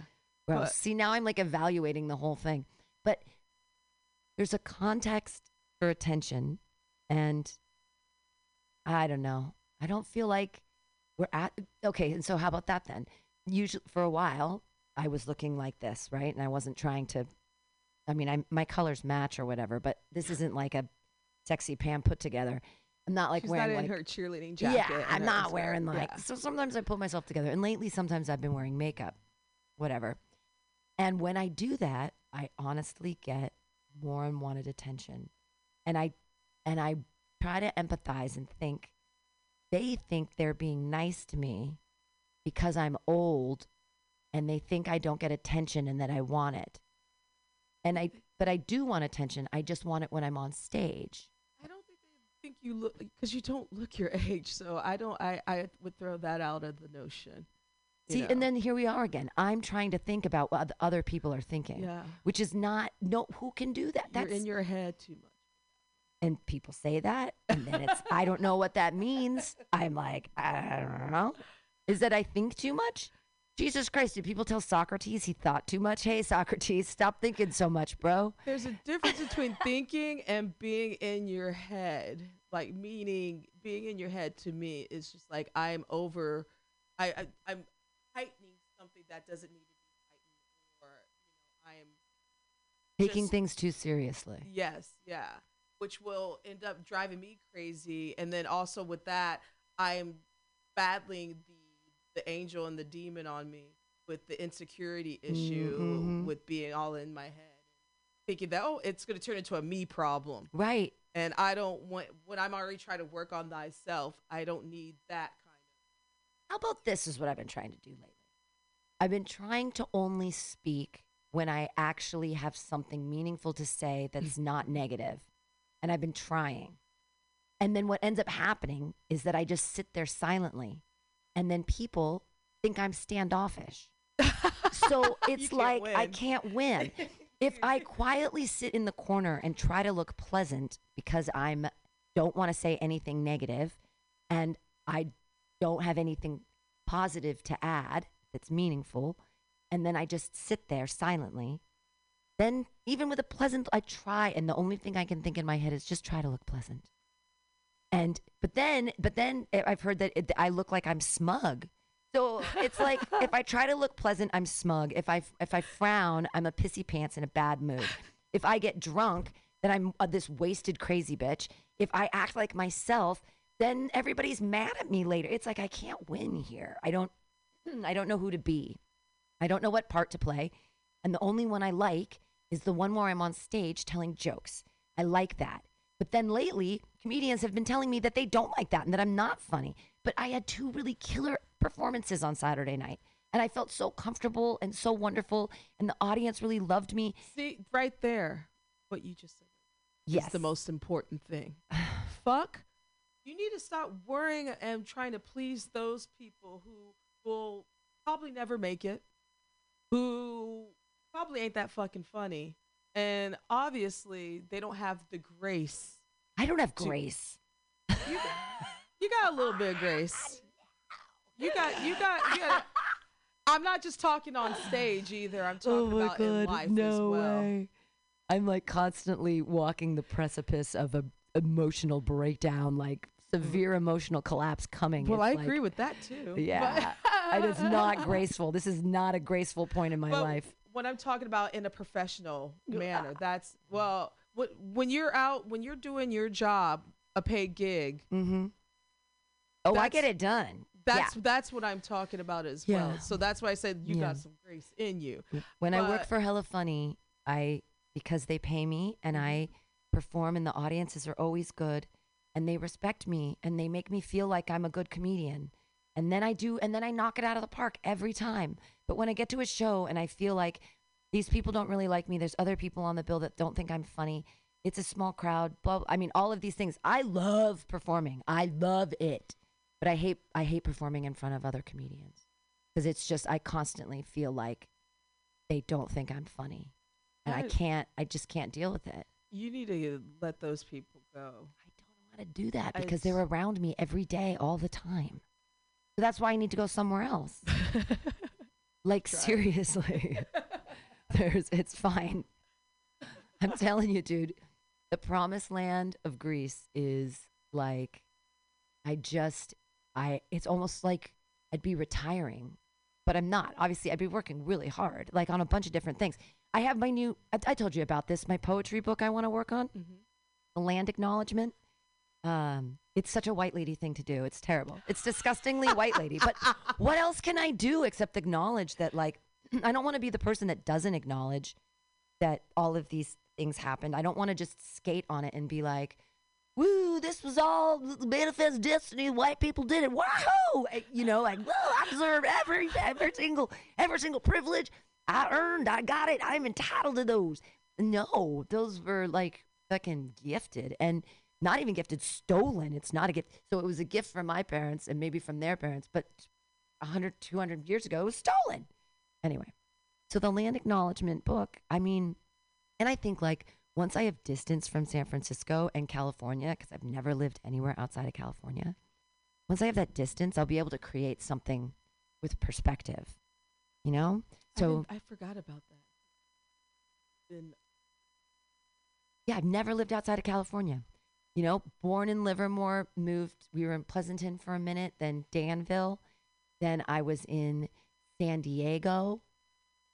Well, see, now I'm like evaluating the whole thing. But there's a context for attention. And I don't know. I don't feel like we're at. Okay. And so, how about that then? Usually, for a while, I was looking like this, right? And I wasn't trying to. I mean, I, my colors match or whatever, but this isn't like a sexy Pam put together. I'm not like She's wearing not in like her cheerleading jacket. yeah, I'm not wearing like. Yeah. So sometimes I put myself together, and lately sometimes I've been wearing makeup, whatever. And when I do that, I honestly get more unwanted attention, and I, and I try to empathize and think, they think they're being nice to me because I'm old, and they think I don't get attention and that I want it. And I, but I do want attention. I just want it when I'm on stage. I don't think they think you look because you don't look your age. So I don't. I I would throw that out of the notion. See, know. and then here we are again. I'm trying to think about what other people are thinking, Yeah. which is not no. Who can do that? you're That's in your head too much. and people say that, and then it's I don't know what that means. I'm like I don't know. Is that I think too much? Jesus Christ! Did people tell Socrates he thought too much? Hey, Socrates, stop thinking so much, bro. There's a difference between thinking and being in your head. Like meaning being in your head to me is just like I'm over. I, I I'm tightening something that doesn't need to be tightened, or you know, I am Taking Just- things too seriously. Yes, yeah. Which will end up driving me crazy. And then also with that, I am battling the the angel and the demon on me with the insecurity issue Mhm. with being all in my head. Thinking that, oh, it's gonna turn into a me problem. Right. And I don't want when I'm already trying to work on thyself, I don't need that kind of How about this is what I've been trying to do lately? I've been trying to only speak when I actually have something meaningful to say that's not. And I've been trying. And then what ends up happening is that I just sit there silently. And then people think I'm standoffish. so it's like I can't win. if I quietly sit in the corner and try to look pleasant because I'm don't want to say anything negative and I don't have anything positive to add that's meaningful. And then I just sit there silently. Then, even with a pleasant, I try, and the only thing I can think in my head is just try to look pleasant. And, but then, but then I've heard that it, I look like I'm smug. So it's like if I try to look pleasant, I'm smug. If I if I frown, I'm a pissy pants in a bad mood. If I get drunk, then I'm uh, this wasted crazy bitch. If I act like myself, then everybody's mad at me later. It's like I can't win here. I don't I don't know who to be. I don't know what part to play. And the only one I like is the one where I'm on stage telling jokes. I like that. But then lately, comedians have been telling me that they don't like that and that I'm not funny. But I had two really killer performances on Saturday night. And I felt so comfortable and so wonderful. And the audience really loved me. See, right there, what you just said Yes. the most important thing. Fuck. You need to stop worrying and trying to please those people who will probably never make it, who probably ain't that fucking funny. And obviously, they don't have the grace. I don't have to- grace. You, you got a little bit of grace. You got, you got, you got. I'm not just talking on stage either. I'm talking oh about in life as well. Way. I'm like constantly walking the precipice of a emotional breakdown, like severe mm-hmm. emotional collapse coming. Well, It's I like- agree with that too. Yeah, it's not graceful. This is not a graceful point in my But life. When I'm talking about in a professional manner, that's well, when you're out, when you're doing your job, a paid gig. Mm-hmm. Oh, I get it done. That's yeah. that's what I'm talking about as Yeah. well. So that's why I said you Yeah. got some grace in you. When I work for Hella Funny, I because they pay me and I Mm-hmm. perform and the audiences are always good and they respect me and they make me feel like I'm a good comedian. And then I do and then I knock it out of the park every time. But when I get to a show and I feel like these people don't really like me, there's other people on the bill that don't think I'm funny. It's a small crowd. Blah, I mean all of these things. I love performing. I love it. But I hate I hate performing in front of other comedians because it's just I constantly feel like they don't think I'm funny. And I I- can't I just can't deal with it. You need to let those people go. I don't know how to do that because they're around me every day all the time. That's why I need to go somewhere else. like seriously. There's it's fine. I'm telling you, dude, the promised land of Greece is like I just I it's almost like I'd be retiring, but I'm not. Obviously, I'd be working really hard, like on a bunch of different things. I have my new I, I told you about this, my poetry book I want to work on. Mm-hmm. The land acknowledgement. Um, it's such a white lady thing to do. It's terrible. It's disgustingly white lady. But what else can I do except acknowledge that like I don't want to be the person that doesn't acknowledge that all of these things happened. I don't want to just skate on it and be like, "Woo, this was all manifest destiny. White people did it. Wahoo!" Eh, You know, like, "Whoa, I deserve every every single every single privilege I earned. I got it. I'm entitled to those." No, those were like fucking gifted and not even gifted, stolen. It's not a gift. So it was a gift from my parents and maybe from their parents, but 100, 200 years ago, it was stolen. Anyway, so the land acknowledgement book, I mean, and I think like once I have distance from San Francisco and California, because I've never lived anywhere outside of California, once I have that distance, I'll be able to create something with perspective, you know? So, didn't- I, forgot about that. Been yeah, I've never lived outside of California. You know, born in Livermore, moved, we were in Pleasanton for a minute, then Danville, then I was in San Diego,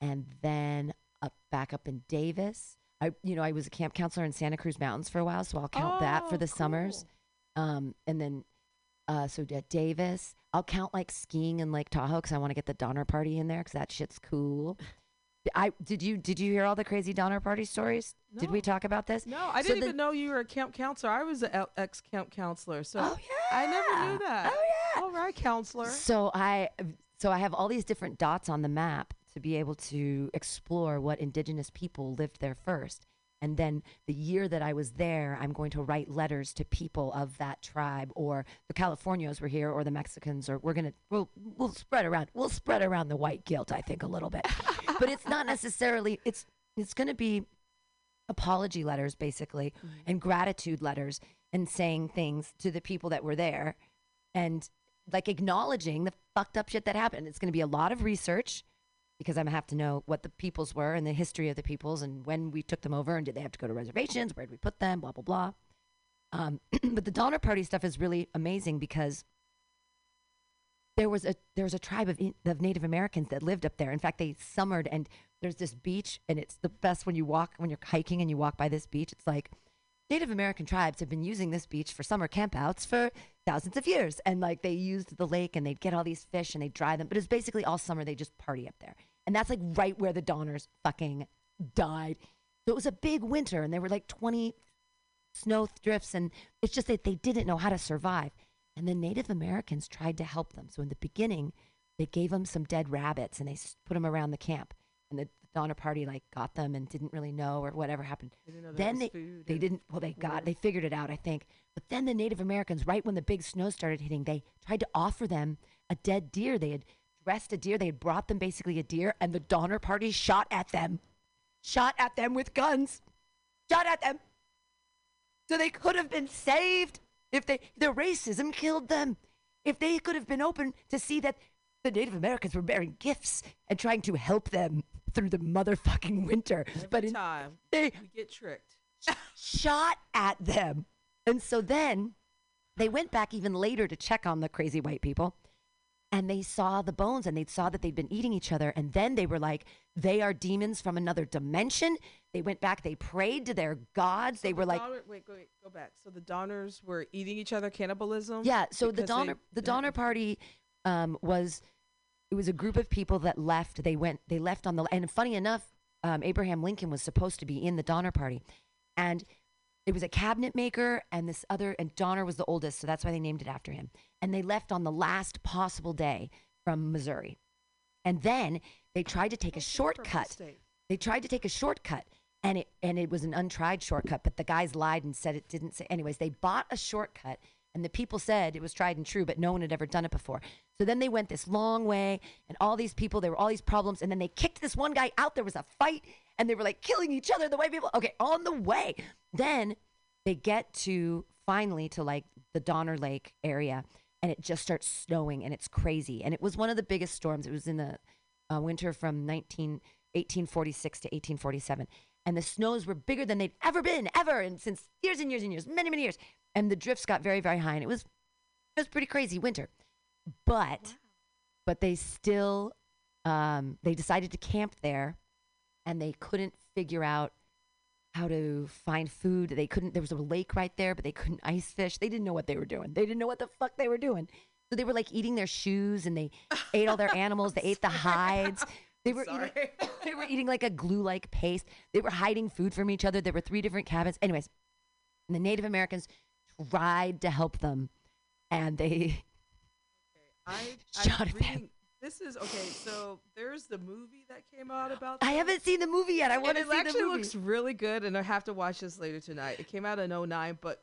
and then up back up in Davis. I, you know, I was a camp counselor in Santa Cruz Mountains for a while, so I'll count that for Oh, the summers. Um, and then, uh, so at Davis, I'll count like skiing in Lake Tahoe because I want to get the Donner Party in there because that shit's cool. I did you did you hear all the crazy Donner Party stories? Did we talk about this? No, I So didn't the- even know you were a camp counselor. I was an ex camp counselor, so Oh, I never knew that. Oh yeah. All right, counselor. So I so I have all these different dots on the map to be able to explore what indigenous people lived there first. And then the year that I was there, I'm going to write letters to people of that tribe or the Californios were here or the Mexicans or we're going to we'll we'll spread around we'll spread around the white guilt I think a little bit. but it's not necessarily it's it's going to be apology letters basically and gratitude letters and saying things to the people that were there and like acknowledging the fucked up shit that happened. It's going to be a lot of research because I'm gonna have to know what the peoples were and the history of the peoples and when we took them over and did they have to go to reservations? Where did we put them? Blah blah blah. Um, but the Donner Party stuff is really amazing because there was a there was a tribe of, of Native Americans that lived up there. In fact, they summered and there's this beach and it's the best when you walk when you're hiking and you walk by this beach. It's like Native American tribes have been using this beach for summer campouts for thousands of years, and like they used the lake and they'd get all these fish and they'd dry them. But it's basically all summer they just party up there, and that's like right where the Donners fucking died. So it was a big winter, and there were like 20 snow drifts, and it's just that they didn't know how to survive. And the Native Americans tried to help them. So in the beginning, they gave them some dead rabbits and they put them around the camp. And the Donner Party like got them and didn't really know or whatever happened. They didn't know then they food they didn't well they got they figured it out I think. But then the Native Americans, right when the big snow started hitting, they tried to offer them a dead deer. They had dressed a deer. They had brought them basically a deer, and the Donner Party shot at them, shot at them with guns, shot at them. So they could have been saved if they their racism killed them. If they could have been open to see that the Native Americans were bearing gifts and trying to help them through the motherfucking winter. but in, time they we get tricked. shot at them. And so then they went back even later to check on the crazy white people. And they saw the bones and they saw that they'd been eating each other. And then they were like, they are demons from another dimension. They went back, they prayed to their gods. They were like, Donner, wait, wait, go back. So the Donners were eating each other, cannibalism. Yeah, so the because they- Donner the Donner Party um, was it was a group of people that left. They went they left on the and funny enough, um, Abraham Lincoln was supposed to be in the Donner Party, and it was a cabinet maker and this other and Donner was the oldest, so that's why they named it after him. And they left on the last possible day from Missouri, and then they tried to take a shortcut. They tried to take a shortcut and it and it was an untried shortcut, but the guys lied and said it didn't say anyways, they bought a shortcut and the people said it was tried and true, but no one had ever done it before. So then they went this long way and all these people, there were all these problems, and then they kicked this one guy out. There was a fight, and they were like killing each other, the white people. Okay, on the way. Then they get to finally to like the Donner Lake area, and it just starts snowing and it's crazy. And it was one of the biggest storms. It was in the uh, winter from 19, 1846 to 1847. And the snows were bigger than they'd ever been, ever, and since years and years and years, many, many years. And the drifts got very, very high, and it was it was pretty crazy winter. But but they still um, they decided to camp there, and they couldn't figure out how to find food. They couldn't. There was a lake right there, but they couldn't ice fish. They didn't know what they were doing. They didn't know what the fuck they were doing. So they were like eating their shoes, and they ate all their animals. They ate the hides. They were eating. They were eating like a glue-like paste. They were hiding food from each other. There were three different cabins. Anyways, the Native Americans tried to help them, and they okay. I, Shot at them. This is okay. So there's the movie that came out about. I haven't seen the movie yet. I want to see the movie. It actually looks really good, and I have to watch this later tonight. It came out in 09, but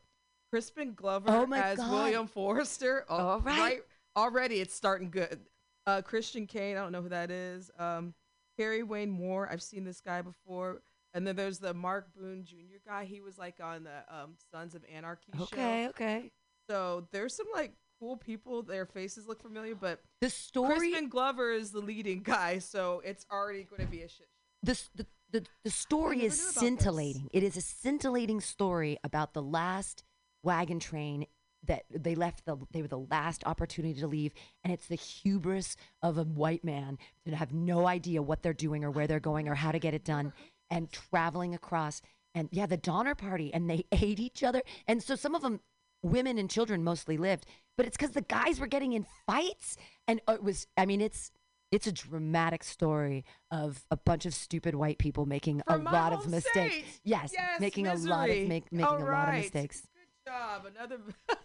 Crispin Glover Oh as God. William Forrester. Oh, All right. already it's starting good. Uh, Christian Kane, I don't know who that is. Um, Harry Wayne Moore, I've seen this guy before. And then there's the Mark Boone Jr. guy. He was like on the um, Sons of Anarchy show. Okay, okay. So there's some like cool people. Their faces look familiar, but the story. Crispin Glover is the leading guy, so it's already going to be a shit. This the, the the story is about this. scintillating. It is a scintillating story about the last wagon train that they left the they were the last opportunity to leave and it's the hubris of a white man to have no idea what they're doing or where they're going or how to get it done and traveling across and yeah the Donner party and they ate each other and so some of them women and children mostly lived but it's cuz the guys were getting in fights and it was I mean it's it's a dramatic story of a bunch of stupid white people making a lot of mistakes. Yes, Yes, making a lot of make, making All a lot of mistakes. Job. Another.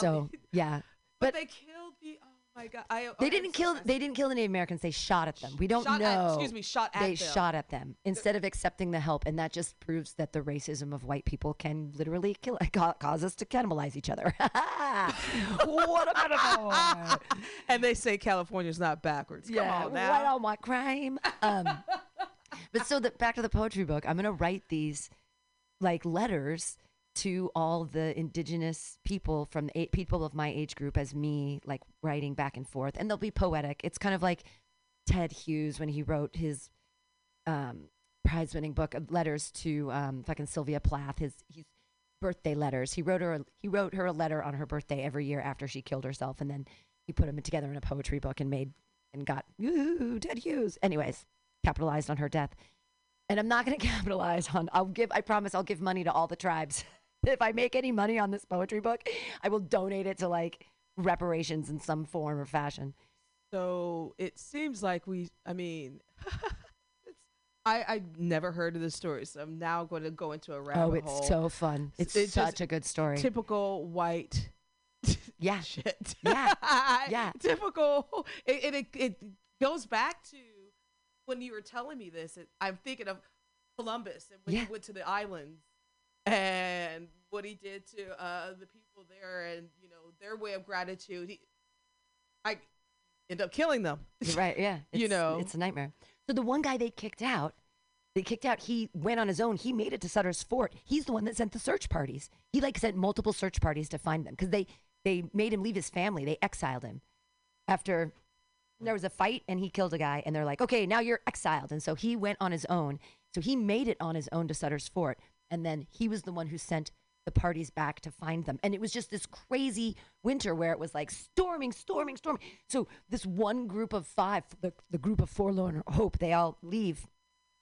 So yeah, but, they killed the. Oh my god! I, they okay, didn't kill they didn't kill the Native Americans. They shot at them. We don't Shot at- know. excuse me, shot at They them. shot at them instead of accepting the help, and that just proves that the racism of white people can literally kill cause us to cannibalize each other. what a metaphor! and they say California's not backwards. Come yeah, on now. right on my crime. Um, but so the, back to the poetry book. I'm gonna write these like letters to all the indigenous people from the people of my age group as me, like writing back and forth, and they'll be poetic. It's kind of like Ted Hughes when he wrote his um, prize-winning book of letters to um, fucking Sylvia Plath. His his birthday letters. He wrote her a, he wrote her a letter on her birthday every year after she killed herself, and then he put them together in a poetry book and made and got Ted Hughes. Anyways, capitalized on her death. And I'm not going to capitalize on. I'll give. I promise. I'll give money to all the tribes. if I make any money on this poetry book, I will donate it to like reparations in some form or fashion. So it seems like we. I mean, it's. I I never heard of this story, so I'm now going to go into a rabbit Oh, it's hole. so fun. It's just such a good story. Typical white. yeah. Shit. Yeah. Yeah. Typical. It, it it it goes back to when you were telling me this. It, I'm thinking of Columbus and when Yeah. he went to the islands and what he did to uh, the people there, and you know their way of gratitude. He, I end up killing them. Right. Yeah. You know. it's a nightmare. So the one guy they kicked out, they kicked out. He went on his own. He made it to Sutter's Fort. He's the one that sent the search parties. He like sent multiple search parties to find them because they they made him leave his family. They exiled him after there was a fight and he killed a guy. And they're like, okay, now you're exiled. And so he went on his own. So he made it on his own to Sutter's Fort, and then he was the one who sent the parties back to find them. And it was just this crazy winter where it was like storming, storming, storming. So this one group of five, the, the group of forlorn hope, they all leave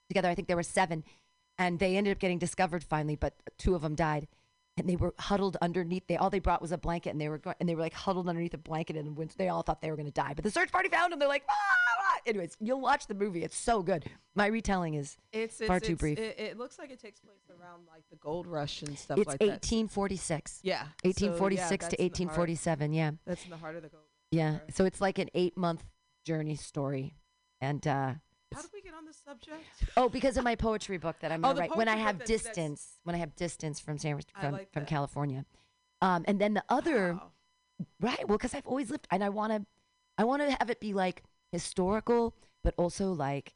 together. I think there were seven, and they ended up getting discovered finally, but two of them died. And they were huddled underneath. They all they brought was a blanket, and they were and they were like huddled underneath a blanket, and when they all thought they were going to die. But the search party found them. They're like, ah! Ah." anyways, you'll watch the movie. It's so good. My retelling is It's, it's far too brief. It, it looks like it takes place around like the gold rush and stuff it's like that. 1846. Yeah. So, yeah, 1846 to in the heart- 1847. Yeah. That's in the heart of the gold. Yeah. So it's like an eight month journey story. And uh How did we get on this subject? oh, because of my poetry book that I'm Oh, gonna write when I have book that's- that's- distance when I have distance from San from, like from. California. Um and then the other right, well, because I've always lived and I wanna I wanna have it be like historical, but also like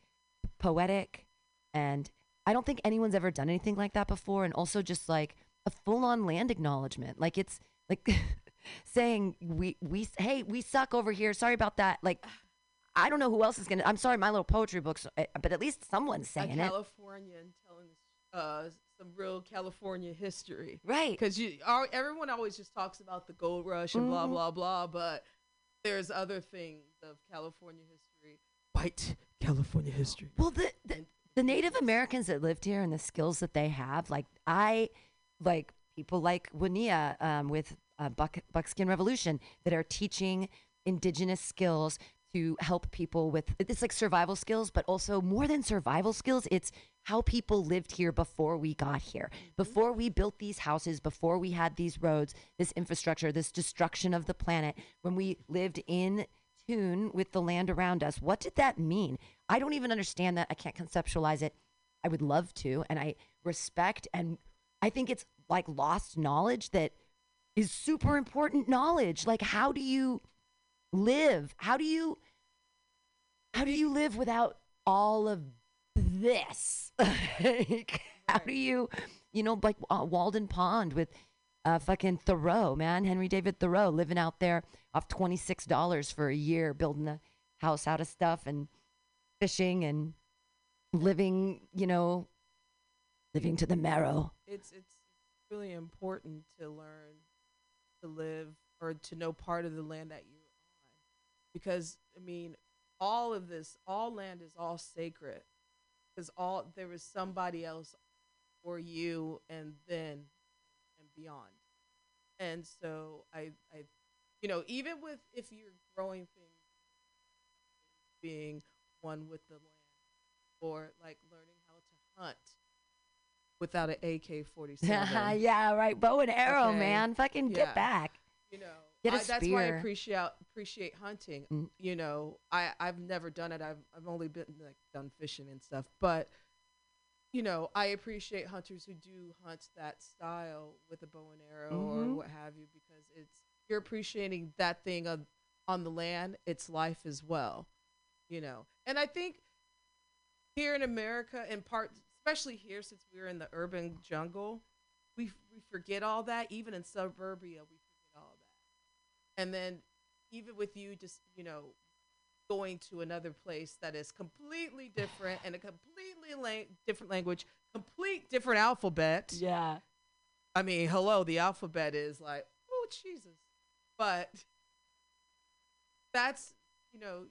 poetic and I don't think anyone's ever done anything like that before and also just like a full on land acknowledgement. Like it's like saying we we hey, we suck over here. Sorry about that. Like I don't know who else is going to I'm sorry my little poetry books uh, but at least someone's a saying it. Californian telling uh, some real California history. Right. Because you, all, everyone always just talks about the gold rush and blah Mhm. blah blah, but there's other things of California history, white California history. Well, the, the the Native Americans that lived here and the skills that they have, like I, like people like Winia um, with uh, Buck, Buckskin Revolution that are teaching indigenous skills to help people with it's like survival skills, but also more than survival skills, it's how people lived here before we got here, mm-hmm. before we built these houses, before we had these roads, this infrastructure, this destruction of the planet, when we lived in tune with the land around us. What did that mean? I don't even understand that. I can't conceptualize it. I would love to, and I respect and I think it's like lost knowledge that is super important knowledge. Like how do you live? How do you how do you live without all of this? like, how do you, you know, like uh, Walden Pond with uh, fucking Thoreau, man, Henry David Thoreau, living out there off twenty six dollars for a year, building a house out of stuff and fishing and living, you know, living to the marrow. It's it's really important to learn to live or to know part of the land that you're on, because I mean, all of this, all land is all sacred, because all there was somebody else for you and then and beyond, and so I I, you know, even with if you're growing things, being one with the land, or like learning how to hunt without an AK forty seven. yeah, right. Bow and arrow, Okay. man. Fucking Yeah. get back. You know, Get a I, that's why I appreciate appreciate hunting. Mm. You know, I I've never done it. I've I've only been like done fishing and stuff, but you know, I appreciate hunters who do hunt that style with a bow and arrow Mhm. or what have you because it's you're appreciating that thing on on the land, its life as well. You know, and I think here in America, in part, especially here since we're in the urban jungle, we we forget all that. Even in suburbia, we forget all that. And then even with you, just you know, going to another place that is completely different and a completely la- different language, complete different alphabet. Yeah. I mean, hello, the alphabet is like, oh Jesus, but that's you know,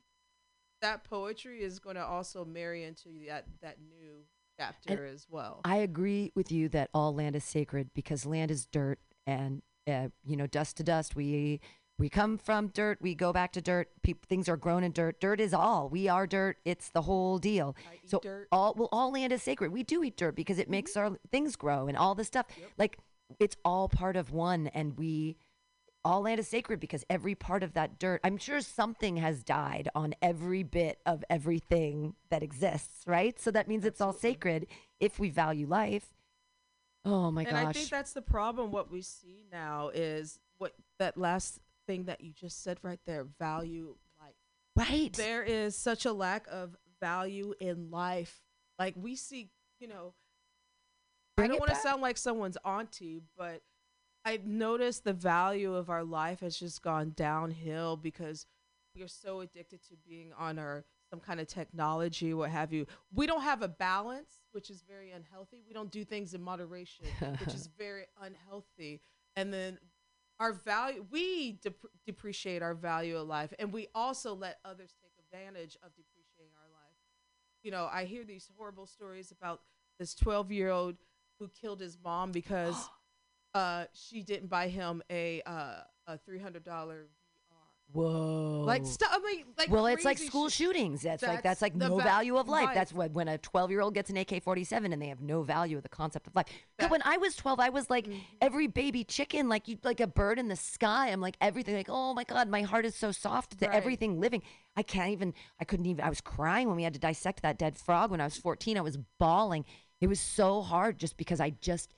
that poetry is going to also marry into that that new chapter as well. I agree with you that all land is sacred because land is dirt and uh, you know dust to dust. We we come from dirt. We go back to dirt. Peop things are grown in dirt. Dirt is all. We are dirt. It's the whole deal. so all well, all land is sacred. We do eat dirt because it mm-hmm. makes our things grow and all this stuff. Like it's all part of one, and we all land is sacred because every part of that dirt. I'm sure something has died on every bit of everything that exists, right? So that means it's all sacred if we value life. Oh my and gosh. And I think that's the problem. What we see now is what that last thing that you just said right there value life. Right. There is such a lack of value in life. Like we see, you know, Bring I don't want to sound like someone's auntie, but I've noticed the value of our life has just gone downhill because we are so addicted to being on our some kind of technology, what have you. We don't have a balance, which is very unhealthy. We don't do things in moderation, which is very unhealthy. And then our value, we dep- depreciate our value of life, and we also let others take advantage of depreciating our life. You know, I hear these horrible stories about this 12 year old who killed his mom because uh, she didn't buy him a uh, a $300 Whoa. like stuff. I mean, like well, it's like school shit. shootings. That's, like that's That's like no va- value of life. right. That's what when a 12 year old gets an AK 47 and they have no value of the concept of life. 'Cause when I was 12, I was like Mm-hmm. every baby chicken, like you, like a bird in the sky. I'm like everything. Like oh my god, my heart is so soft to Right. everything living. I can't even. I couldn't even. I was crying when we had to dissect that dead frog when I was 14. I was bawling. It was so hard just because I just.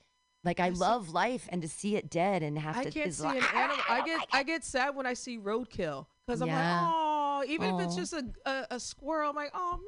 Like I love life, and to see it dead and have I to I can't see like, an animal. I get I get sad when I see roadkill because I'm Yeah. like, oh, even if it's just a, a a squirrel, I'm like, oh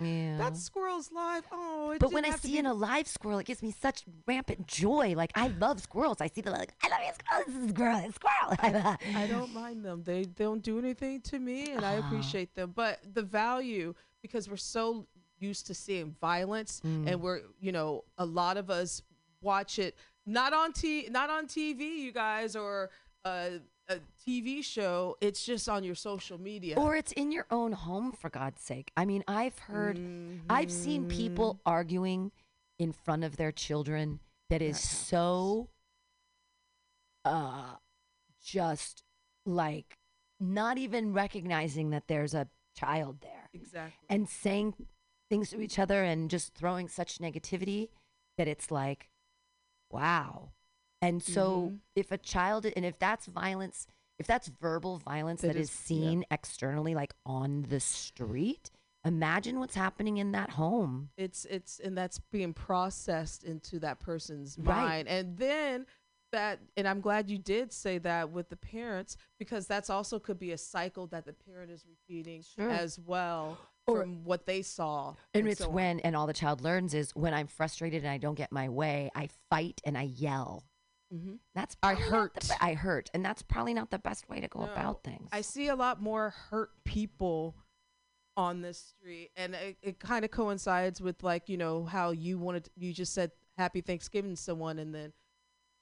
man, Yeah. that squirrel's life. Oh, it But when I see be an alive squirrel, it gives me such rampant joy. Like I love squirrels. I see them like I love you, squirrel. This is a squirrel. It's a squirrel. I don't mind them. They they don't do anything to me, and I Ah. appreciate them. But the value, because we're so used to seeing violence, Mm. and we're you know a lot of us watch it not on t not on TV, you guys, or a, a TV show. It's just on your social media. Or it's in your own home, for God's sake. I mean, I've heard, I've seen Mm-hmm. people arguing in front of their children that is so, uh, just like not even recognizing that there's a child there. Exactly. and saying things to each other and just throwing such negativity that it's like, wow. And so, Mhm. if a child, and if that's violence, if that's verbal violence It that is, is- yeah. seen externally, like on the street, imagine what's happening in that home. it's it's and that's being processed into that person's Right. mind and then that and i'm glad you did say that with the parents because that's also could be a cycle that the parent is repeating Sure. as well Or- from what they saw And, it's so when, and all the child learns is when I'm frustrated and I don't get my way, I fight and I yell. Mhm. That's I hurt. be- I hurt, and that's probably not the best way to go No. about things. I see a lot more hurt people on this street, and it, it kind of coincides with like you know how you wanted you just said Happy Thanksgiving to someone, and then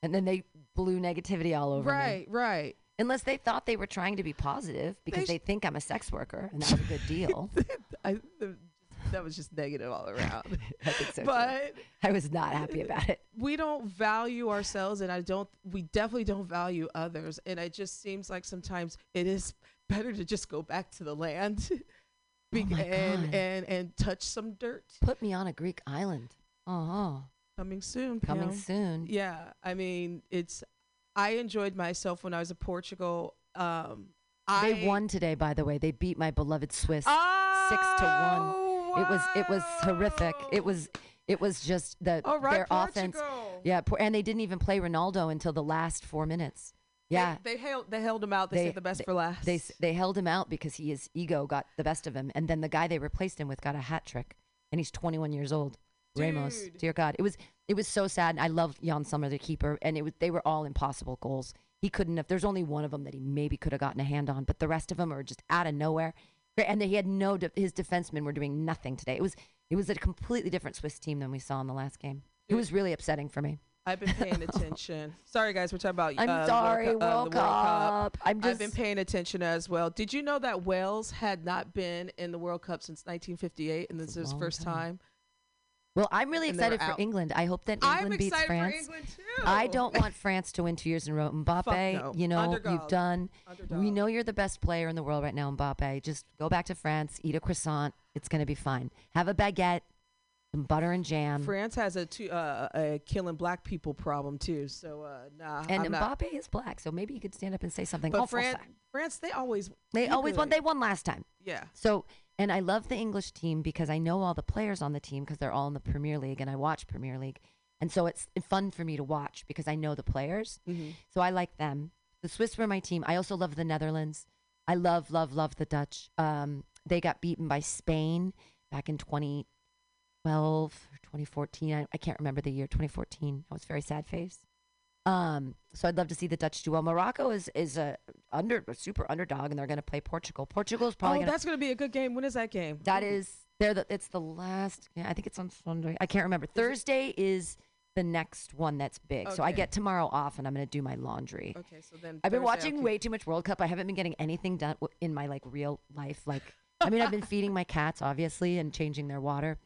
and then they blew negativity all over me. right, right. Unless they thought they were trying to be positive because sh- they think I'm a sex worker and that's a good deal. I that was just negative all around. I so. too. but I was not happy about it. we don't value ourselves, and I don't. We definitely don't value others, and it just seems like sometimes it is better to just go back to the land. be- Oh and, and and touch some dirt. Put me on a Greek island. Uh-huh. Coming soon. Coming Pam. soon. Yeah, I mean, it's. I enjoyed myself when I was in Portugal. Um, They I, won today, by the way. They beat my beloved Swiss six to one. It was it was horrific. It was it was just the right, their offense. Yeah, and they didn't even play Ronaldo until the last four minutes. Yeah, They, they held. They held him out. They, saved the best they, for last. They they held him out because he his ego got the best of him, and then the guy they replaced him with got a hat trick, and he's 21 years old. Ramos, dear God, it was It was so sad. I love Yann Sommer, the keeper, and it was they were all impossible goals. He couldn't have. There's only one of them that he maybe could have gotten a hand on, but the rest of them are just out of nowhere. And he had no. De- his defensemen were doing nothing today. It was it was a completely different Swiss team than we saw in the last game. It was really upsetting for me. I've been paying attention. Sorry, guys, we're talking about. I'm uh, sorry, World, uh, World the World Cup. I'm I've been paying attention as well. Did you know that Wales had not been in the World Cup since 1958, and this is his first time. time? Well, I'm really And excited for out. England. I hope that England beats France. I'm beats excited for France. England, too. I don't want France to win two years in a row. Mbappe, no. you know, you've done. Underdog. We know you're the best player in the world right now, Mbappe. Just go back to France, eat a croissant. It's going to be fine. Have a baguette, some butter and jam. France has a, two, uh, a killing black people problem too. So uh, nah, and I'm Mbappe not. is black, so maybe you could stand up and say something But. France, France, they always They always won. They won last time. Yeah. So, and I love the English team because I know all the players on the team because they're all in the Premier League and I watch Premier League. And so it's fun for me to watch because I know the players. Mhm. So I like them. The Swiss were my team. I also love the Netherlands. I love, love, love the Dutch. Um, they got beaten by Spain back in 2012 or 2014. I, I can't remember the year, 2014. I was very sad face. Um, so I'd love to see the Dutch do well. Morocco is is a under a super underdog, and they're going to play Portugal. Portugal's probably oh, going to that's gonna be a good game. When is that game? that is they're the it's the last yeah, I think it's on Sunday. I can't remember. Thursday is the next one that's big. So I get tomorrow off and I'm going to do my laundry. Okay, so then I've been Thursday, watching I'll way too much World Cup. I haven't been getting anything done in my like real life like I mean I've been feeding my cats obviously and changing their water.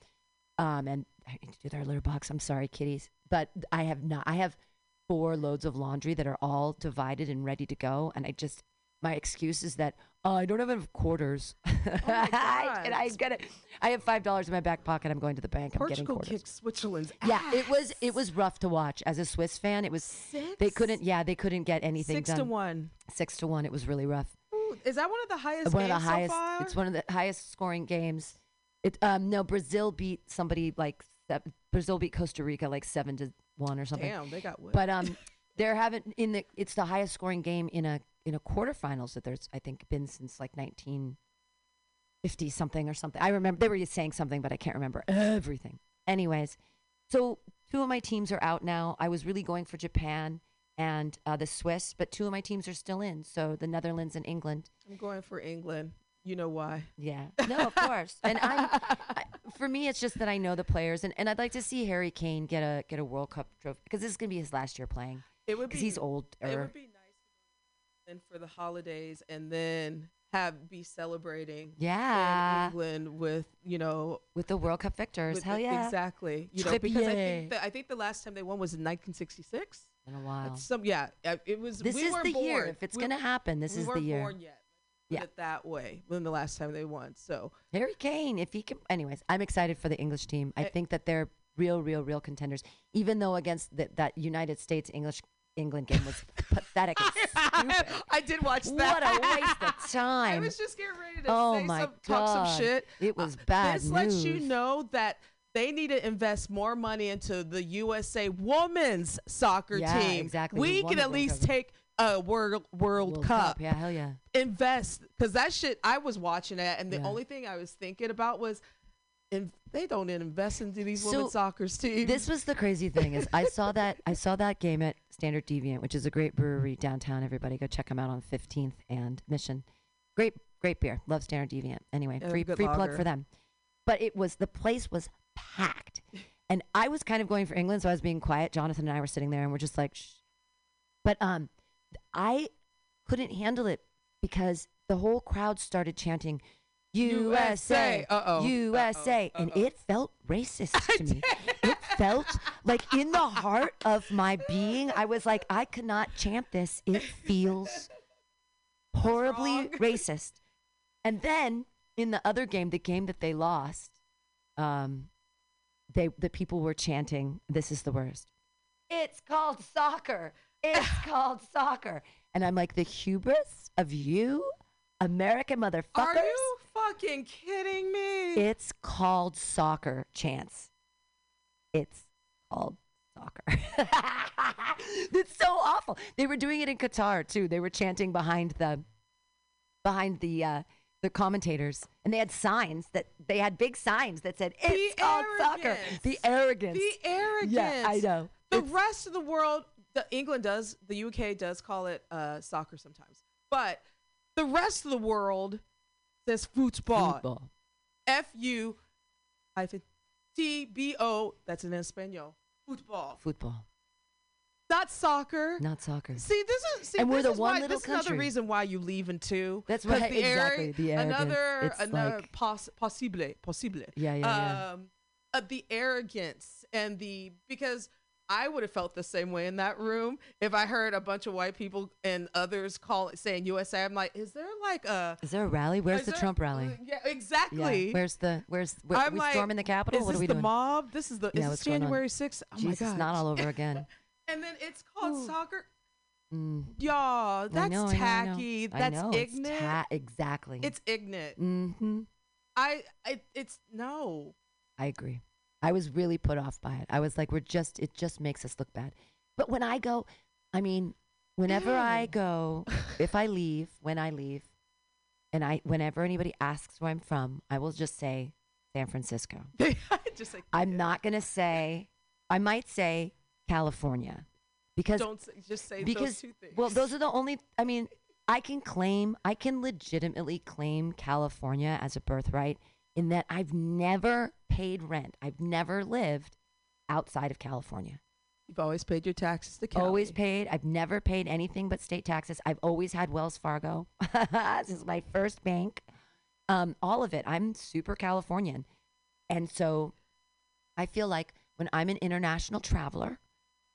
Um and I need to do their litter box. I'm sorry kitties, but I have not I have four loads of laundry that are all divided and ready to go and I just my excuse is that oh, I don't have enough quarters. I, and I get it. I have five dollars in my back pocket. I'm going to the bank. I'm getting Portugal quarters. kicked Switzerland's Yeah, it was it was rough to watch as a Swiss fan. It was they couldn't yeah they couldn't get anything Six done. to one. Six to one. It was really rough. Ooh, is that one of the highest? one of the so highest. far? It's one of the highest scoring games. It um no Brazil beat somebody like Brazil beat Costa Rica like seven to one or something. Damn, they got whipped. But um, they're having in the it's the highest scoring game in a in a quarterfinals that there's I think been since like 1950 something or something. I remember they were saying something, but I can't remember everything. Anyways, so two of my teams are out now. I was really going for Japan and uh, the Swiss, but two of my teams are still in. So the Netherlands and England. I'm going for England. You know why? Yeah. No, of course. And I'm, I, for me, it's just that I know the players, and, and I'd like to see Harry Kane get a get a World Cup trophy because this is gonna be his last year playing. It would be he's old. It would be nice in for the holidays and then have be celebrating. Yeah. In England with you know with the World Cup victors. with Hell yeah. Exactly. You know because I think the, I think the last time they won was in 1966. In a while. It's some yeah. It was. This we is the year. If it's We- gonna happen, this we is the year. Born yet. Yeah. it that way. When the last time they won. So Harry Kane, if he can. Anyways, I'm excited for the English team. I Eh. think that they're real, real, real contenders. Even though against the, that United States English England game was pathetic and stupid. I did watch that. What a waste of time. I was just getting ready to Oh say my some, talk some shit. It was Uh, bad This lets you know that they need to invest more money into the USA women's soccer Yeah, team. exactly. We can at least take a World World, World Cup. Cup, yeah, hell yeah. Invest because that shit. I was watching it, and the Yeah. only thing I was thinking about was, in, they don't invest into these So, women's soccer teams. This was the crazy thing is I saw that I saw that game at Standard Deviant, which is a great brewery downtown. Everybody go check them out on 15th and Mission. Great, great beer. Love Standard Deviant. Anyway, free free plug for them. But it was the place was packed, and I was kind of going for England, so I was being quiet. Jonathan and I were sitting there, and we're just like, Shh. but um, I couldn't handle it because the whole crowd started chanting. USA, Uh-oh. USA, and it felt racist to me. It felt like in the heart of my being, I was like, I cannot chant this. It feels horribly racist. And then in the other game, the game that they lost, um, they the people were chanting, "This is the worst." It's called soccer. It's called soccer. And I'm like, the hubris of you, American motherfuckers. Are you fucking kidding me? It's called soccer, Chance. It's called soccer. it's so awful. They were doing it in Qatar too. They were chanting behind the behind the uh the commentators, and they had signs that they had big signs that said it's called soccer. The arrogance. The arrogance. Yeah, I know. The rest of the world, the England does, the UK does call it uh, soccer sometimes, but the rest of the world says football. Football. F U hyphen T B O. That's in Espanol. Football. Football, Not soccer. not soccer. See, this is see, And we're this the is one why, little this is another reason why you leave in two. That's right, the exactly, the arrogance. Another, It's another like- poss- possible, possible. Yeah, yeah, yeah. Um, uh, the arrogance and the because I would have felt the same way in that room if I heard a bunch of white people and others call it saying USA. I'm like, is there like a Is there a rally? Where's the there- Trump rally? yeah, Yeah. exactly. Where's the where's where, I'm we like, storming the Capitol? What are we the doing? mob? This is the Yeah, is this? January 6th? Oh Jesus, my god. not all over again. And then it's called soccer. Mm. Y'all, that's know, I know, I know. tacky. That's know, it's ignorant. ta- exactly. It's ignorant. Mm-hmm. I, I, it's no. I agree. I was really put off by it. I was like, we're just, it just makes us look bad. But when I go, I mean, whenever I go, if I leave, when I leave, and I, whenever anybody asks where I'm from, I will just say San Francisco. just like I'm not going to say, I might say California because, don't say, just say because, those two things. well, those are the only, I mean, I can claim, I can legitimately claim California as a birthright in that I've never paid rent. I've never lived outside of California. You've always paid your taxes to Cali. Always paid. I've never paid anything but state taxes. I've always had Wells Fargo. this is my first bank. Um, all of it. I'm super Californian. And so I feel like when I'm an international traveler,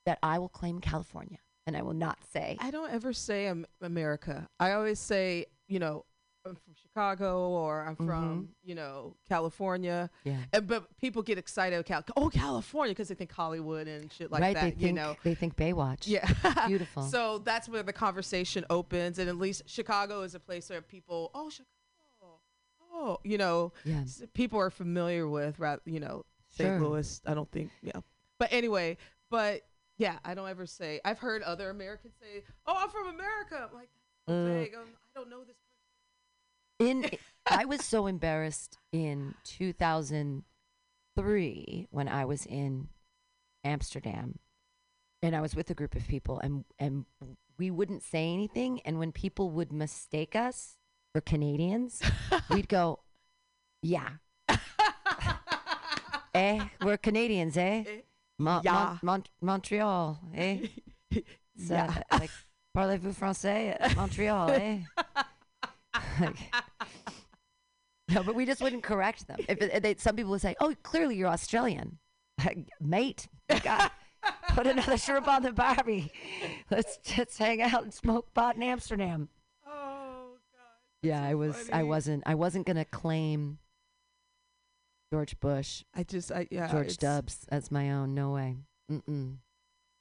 that I will claim California and I will not say. I don't ever say I'm America. I always say, you know, I'm from Chicago or I'm from, you know, California. Mm-hmm. Yeah. And, but people get excited about Cal- oh California because they think Hollywood and shit like right? that. they think you know. they think Baywatch. Yeah. Beautiful. So that's where the conversation opens, and at least Chicago is a place where people, oh, Chicago, oh, you know, Yeah. s- people are familiar with, rather, you know, St. Sure. Louis. I don't think, yeah. But anyway, but yeah, I don't ever say. I've heard other Americans say, "Oh, I'm from America." I'm like, that's so vague. Um, I don't know this. In I was so embarrassed in 2003 when I was in Amsterdam and I was with a group of people and and we wouldn't say anything and when people would mistake us for Canadians we'd go yeah eh we're Canadians eh Mon- Yeah. Mon- Mon- Montreal eh So, Yeah. like parlez-vous français Montreal eh no, but we just wouldn't correct them. If they, some people would say, "Oh, clearly you're Australian, mate. Got put another shrimp on the barbie. Let's just hang out and smoke pot in Amsterdam." Oh God. Yeah, I was. I wasn't. I wasn't gonna claim George Bush. I just, I yeah, George Dubs as my own. No way. Mm-mm.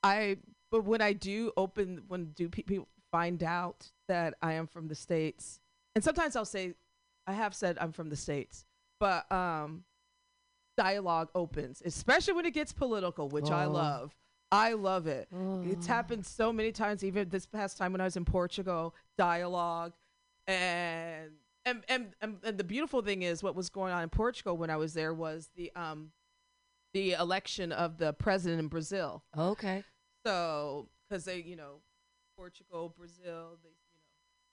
I but when I do open when do people find out that I am from the states, and sometimes I'll say I have said I'm from the states, but um, dialogue opens, especially when it gets political, which I Oh. love. I love it. It's happened so many times. Even this past time when I was in Portugal, dialogue, and and and and, and the beautiful thing is what was going on in Portugal when I was there was the um the election of the president in Brazil. Okay. So, because they, you know, Portugal, Brazil, they,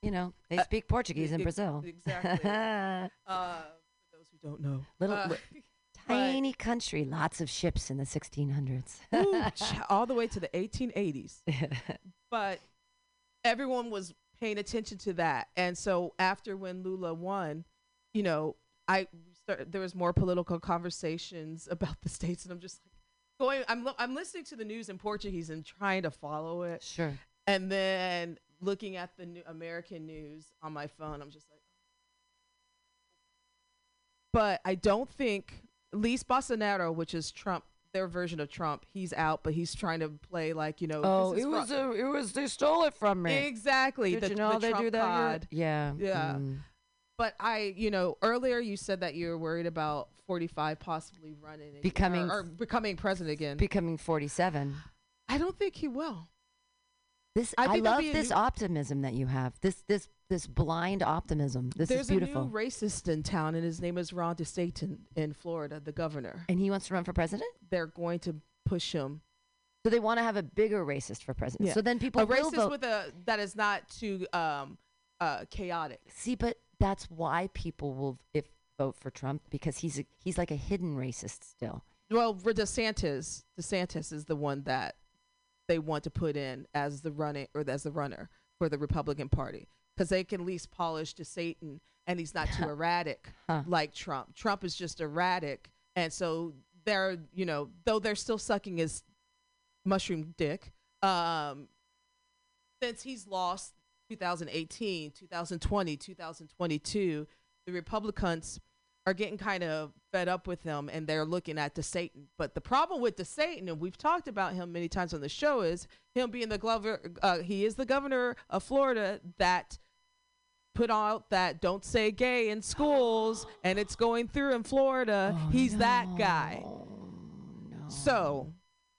You know, they Uh, speak Portuguese in Brazil. Exactly. uh, for those who don't know, Little Uh, tiny country, lots of ships in the 1600s. Ooh, all the way to the 1880s. but everyone was paying attention to that, and so after when Lula won, you know, I started, there was more political conversations about the states, and I'm just like going. I'm lo- I'm listening to the news in Portuguese and trying to follow it. Sure. And then looking at the new American news on my phone, I'm just like. But I don't think, least Bolsonaro, which is Trump, their version of Trump, he's out, but he's trying to play like you know. Oh, it was a, it was they stole it from me. Exactly. Did the, you know the they Trump do that? Yeah. Yeah. mm. But I, you know, earlier you said that you were worried about 45 possibly running Becoming or, or becoming president again. Becoming 47. I don't think he will. This I I, love this new- optimism that you have. This this this blind optimism. This There's is beautiful. There's a new racist in town, and his name is Ron DeSantis in Florida, the governor. and he wants to run for president. They're going to push him. So they want to have a bigger racist for president. Yeah. So then people a racist vote. with a that is not too um uh chaotic. See, but that's why people will if vote for Trump because he's a, he's like a hidden racist still. Well, DeSantis, DeSantis is the one that they want to put in as the running or as the runner for the Republican Party because they can least polish DeSantis and he's not too erratic Huh. like Trump. Trump is just erratic, and so they're you know though they're still sucking his mushroom dick. Um, since he's lost 2018, 2020, 2022, the Republicans are getting kind of fed up with him and they're looking at DeSantis. But the problem with DeSantis, and we've talked about him many times on the show, is him being the governor. Uh, he is the governor of Florida that put out that don't say gay in schools, and it's going through in Florida. He's that guy. So,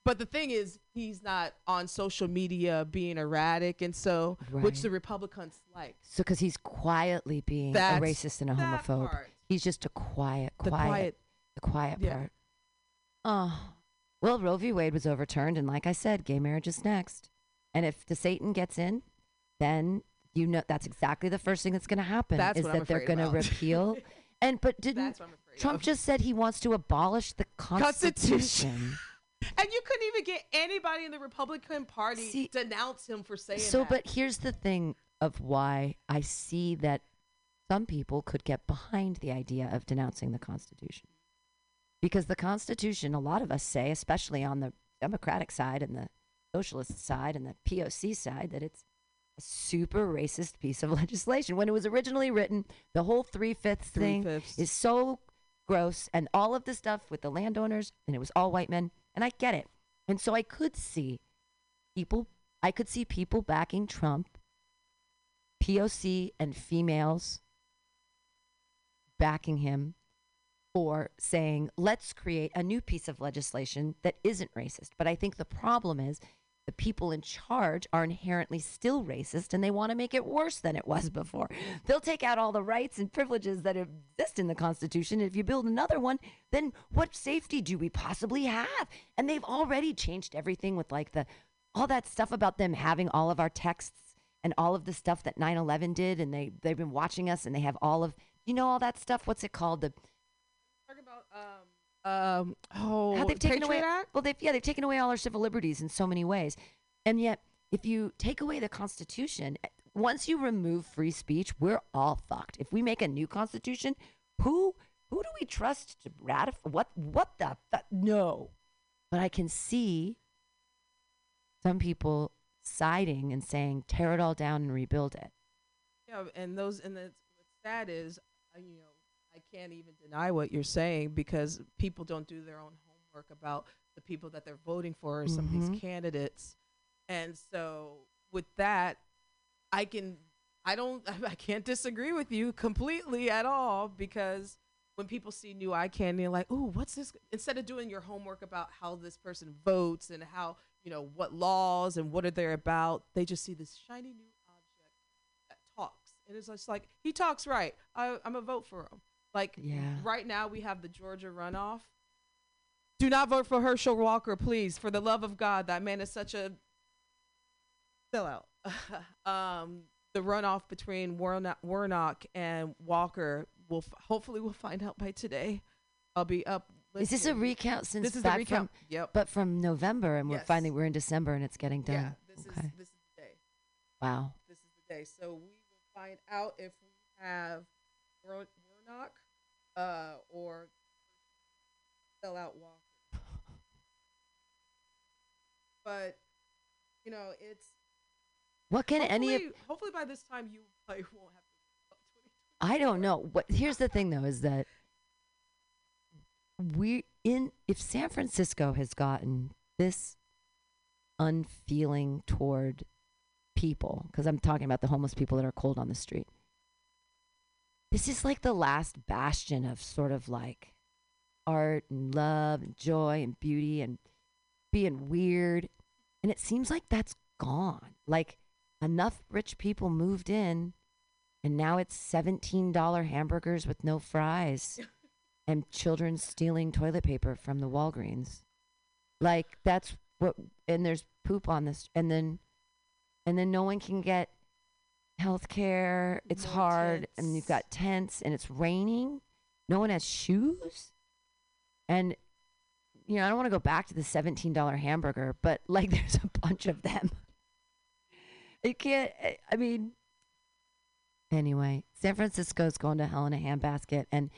but the thing is, he's not on social media being erratic, and so which the Republicans like. So because he's quietly being That's- a racist and a homophobe. part. He's just a quiet, The quiet, quiet- the quiet Yeah. part. Oh, well, Roe v. Wade was overturned, and like I said, gay marriage is next. And if DeSantis gets in, then you know that's exactly the first thing that's going to happen. That's is that they're going to repeal. and but didn't That's what I'm afraid Trump of. just said he wants to abolish the Constitution. Constitution? And you couldn't even get anybody in the Republican Party See- denounce him for saying so that. but here's the thing of why i see that some people could get behind the idea of denouncing the constitution. Because the constitution a lot of us say especially on the democratic side and the socialist side and the poc side that it's a super racist piece of legislation. When it was originally written the whole three-fifths thing Three-fifths. is so gross and all of the stuff with the landowners and it was all white men and i get it. And so i could see people I could see people backing Trump, POC and females backing him for saying, let's create a new piece of legislation that isn't racist. But I think the problem is the people in charge are inherently still racist and they want to make it worse than it was before. They'll take out all the rights and privileges that exist in the Constitution. And If you build another one, then what safety do we possibly have? And they've already changed everything with like the all that stuff about them having all of our texts and all of the stuff that 9/11 did and they they've been watching us and they have all of you know all that stuff? What's it called? The talk about um um oh how they've taken Patriot away Act? well they've yeah they've taken away all our civil liberties in so many ways. And yet if you take away the constitution eh, once you remove free speech we're all fucked. If we make a new constitution who who do we trust to ratify? What what the fu- no. But i can see some people siding and saying tear it all down and rebuild it. Yeah, and those and the what's sad is, you know, I can't even deny what you're saying because people don't do their own homework about the people that they're voting for or some of these mm-hmm. candidates, and so with that, I can, I don't, I can't disagree with you completely at all because when people see new eye candy, they're like, oh, what's this?" Instead of doing your homework about how this person votes and how you know what laws and what are they about, they just see this shiny new object that talks, and it's just like he talks right. I, I'm a vote for him. Like Yeah. right now, we have the Georgia runoff. Do not vote for Herschel Walker, please. For the love of God, that man is such a sellout. um, the runoff between Warnock, Warnock and Walker will f- hopefully we'll find out by today. I'll be up. is this a recount since This is back a recount. from yep. but from november and we're Yes. finally we're in december and it's getting done Yeah. This okay is this is the day. wow This is the day. So we find out if we have War- Warnock uh, or sell out Walker. But you know, it's what can any of hopefully, hopefully by this time you probably won't have I don't know. What here's the thing though is that we in if San Francisco has gotten this unfeeling toward people because I'm talking about the homeless people that are cold on the street. This is like the last bastion of sort of like art and love and joy and beauty and being weird and it seems like that's gone. Like enough rich people moved in and now it's $17 hamburgers with no fries and children stealing toilet paper from the Walgreens. Like that's what and there's poop on this and then and then no one can get health care. It's More hard and you've got tents and it's raining. No one has shoes. And you know, I don't want to go back to the $17 hamburger, but like there's a bunch of them. It can't I- I mean Anyway, San Francisco's going to hell in a handbasket and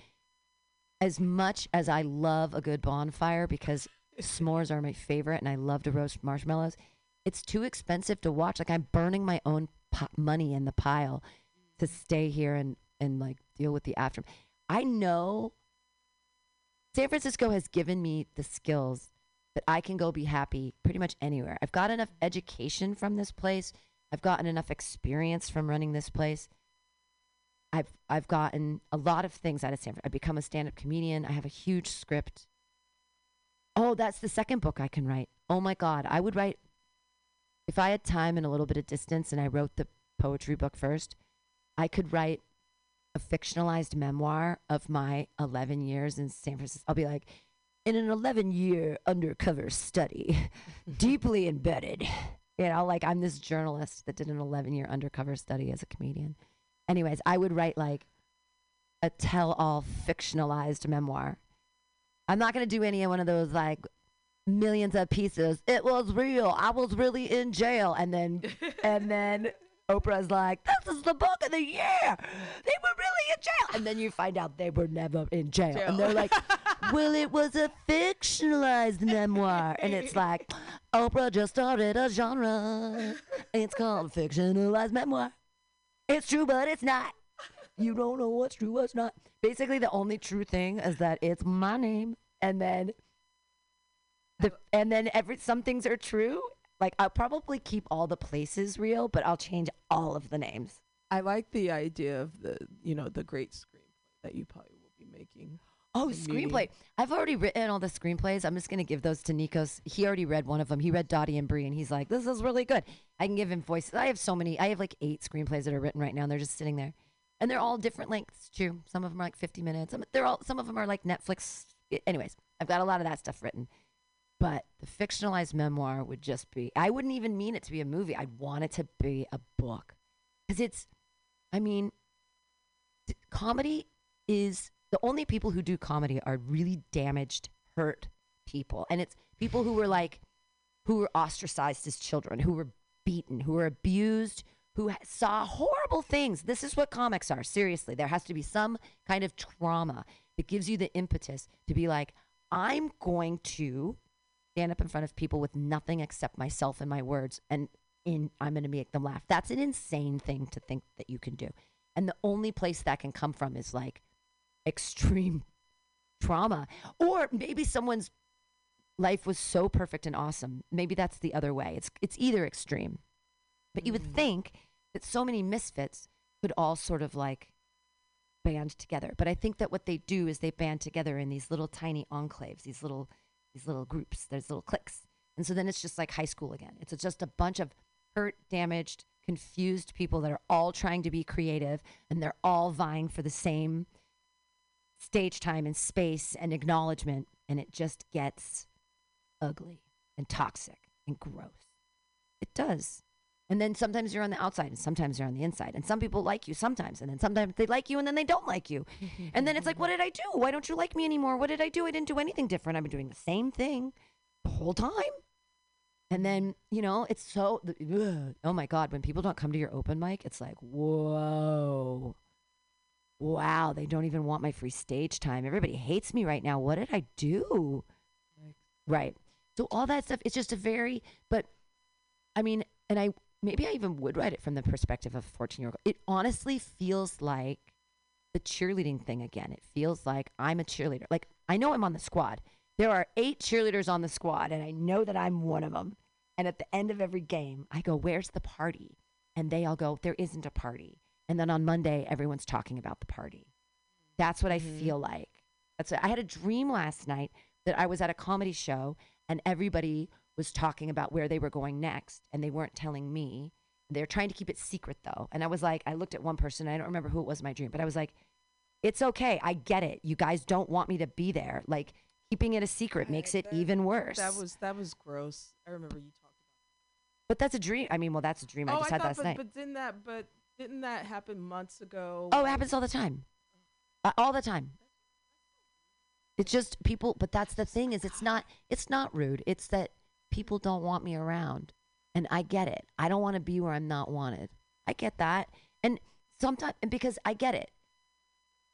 as much as I love a good bonfire because s'mores are my favorite and I love to roast marshmallows, it's too expensive to watch. Like I'm burning my own po- money in the pile to stay here and and like deal with the after. I know San Francisco has given me the skills that I can go be happy pretty much anywhere. I've got enough education from this place. I've gotten enough experience from running this place. I've I've gotten a lot of things out of San Fran. I've become a stand-up comedian. I have a huge script. Oh, that's the second book I can write. Oh my god, I would write if I had time and a little bit of distance and I wrote the poetry book first, I could write a fictionalized memoir of my 11 years in San Francisco. I'll be like, in an 11 year undercover study, deeply embedded. You know, like I'm this journalist that did an 11 year undercover study as a comedian. Anyways, I would write like a tell all fictionalized memoir. I'm not going to do any of one of those like millions of pieces. It was real. I was really in jail. And then, and then Oprah's like, this is the book of the year. They were really in jail. And then you find out they were never in jail. And they're like, well, it was a fictionalized memoir. And it's like, Oprah just started a genre. It's called fictionalized memoir. It's true, but it's not. You don't know what's true, what's not. Basically, the only true thing is that it's my name. And then the and then every some things are true. Like I'll probably keep all the places real, but I'll change all of the names. I like the idea of the you know the great screenplay that you probably will be making. Oh, screenplay. I've already written all the screenplays. I'm just going to give those to Nikos. He already read one of them. He read Dottie and Bree, and he's like, this is really good. I can give him voices. I have so many. I have like eight screenplays that are written right now, and they're just sitting there. And they're all different lengths, too. Some of them are like 50 minutes. Some, they're all, some of them are like Netflix. Anyways, I've got a lot of that stuff written. But the fictionalized memoir would just be, I wouldn't even mean it to be a movie. I'd want it to be a book. Because it's, I mean, d- comedy is the only people who do comedy are really damaged, hurt people. And it's people who were like, who were ostracized as children, who were beaten, who were abused, who saw horrible things. This is what comics are. Seriously, there has to be some kind of trauma that gives you the impetus to be like, I'm going to stand up in front of people with nothing except myself and my words and in I'm going to make them laugh. That's an insane thing to think that you can do. And the only place that can come from is like extreme trauma or maybe someone's life was so perfect and awesome. Maybe that's the other way. It's it's either extreme. But you would mm. think that so many misfits could all sort of like band together. But I think that what they do is they band together in these little tiny enclaves, these little these little groups, there's little cliques. And so then it's just like high school again. It's just a bunch of hurt, damaged, confused people that are all trying to be creative and they're all vying for the same stage time and space and acknowledgement and it just gets ugly and toxic and gross. It does. And then sometimes you're on the outside and sometimes you're on the inside. And some people like you sometimes. And then sometimes they like you and then they don't like you. and then it's like, what did I do? Why don't you like me anymore? What did I do? I didn't do anything different. I've been doing the same thing the whole time. And then, you know, it's so, ugh. oh my God, when people don't come to your open mic, it's like, whoa. Wow, they don't even want my free stage time. Everybody hates me right now. What did I do? Right. So all that stuff, it's just a very, but I mean, and I maybe I even would write it from the perspective of a 14 year old. It honestly feels like the cheerleading thing again. It feels like I'm a cheerleader. Like I know I'm on the squad. There are eight cheerleaders on the squad, and I know that I'm one of them. And at the end of every game, I go, Where's the party? And they all go, There isn't a party. And then on Monday, everyone's talking about the party. That's what I mm-hmm. feel like. That's what, I had a dream last night that I was at a comedy show and everybody was talking about where they were going next, and they weren't telling me. They're trying to keep it secret though. And I was like, I looked at one person, I don't remember who it was in my dream, but I was like, it's okay. I get it. You guys don't want me to be there. Like keeping it a secret makes it even worse. That was that was gross. I remember you talked. About that. But that's a dream. I mean, well, that's a dream I oh, just I had thought, last but, night. but didn't that but didn't that happen months ago? Oh, it happens all the time. Uh, all the time. It's just people, but that's the thing is it's not it's not rude. It's that people don't want me around. And I get it. I don't want to be where I'm not wanted. I get that. And sometimes because I get it.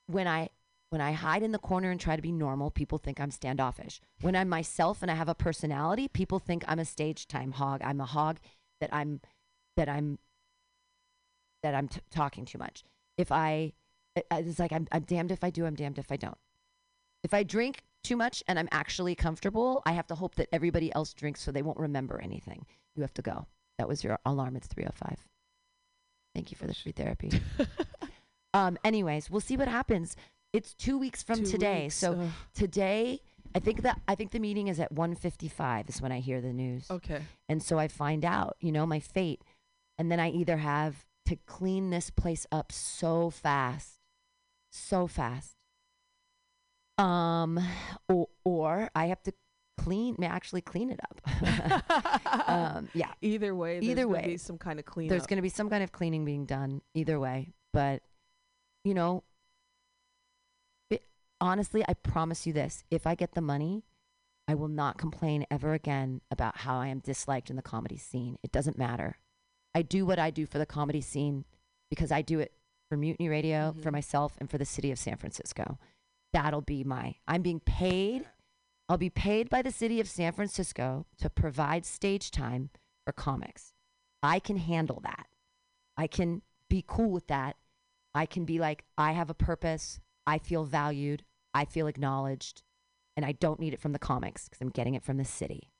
When I when I hide in the corner and try to be normal, people think I'm standoffish. When I'm myself and I have a personality, people think I'm a stage time hog. I'm a hog that I'm that I'm that I'm t- talking too much. If I, uh, it's like I'm, I'm damned if I do, I'm damned if I don't. If I drink too much and I'm actually comfortable, I have to hope that everybody else drinks so they won't remember anything. You have to go. That was your alarm. It's 305. Thank you for the free therapy. um, anyways, we'll see what happens. It's two weeks from Two today. weeks, so ugh. today, I think that I think the meeting is at 1:55 is when I hear the news. Okay. And so I find out, you know, my fate. And then I either have to clean this place up so fast, so fast. Um, or, or I have to clean, actually clean it up. um, yeah. Either way, there's Either way, be some kind of cleanup. There's going to be some kind of cleaning being done. Either way, but you know, it, honestly, I promise you this: if I get the money, I will not complain ever again about how I am disliked in the comedy scene. It doesn't matter. I do what I do for the comedy scene because I do it for Mutiny Radio, for myself, and for the city of San Francisco. That'll be my. I'm being paid. I'll be paid by the city of San Francisco to provide stage time for comics. I can handle that. I can be cool with that. I can be like, I have a purpose. I feel valued. I feel acknowledged. And I don't need it from the comics because I'm getting it from the city.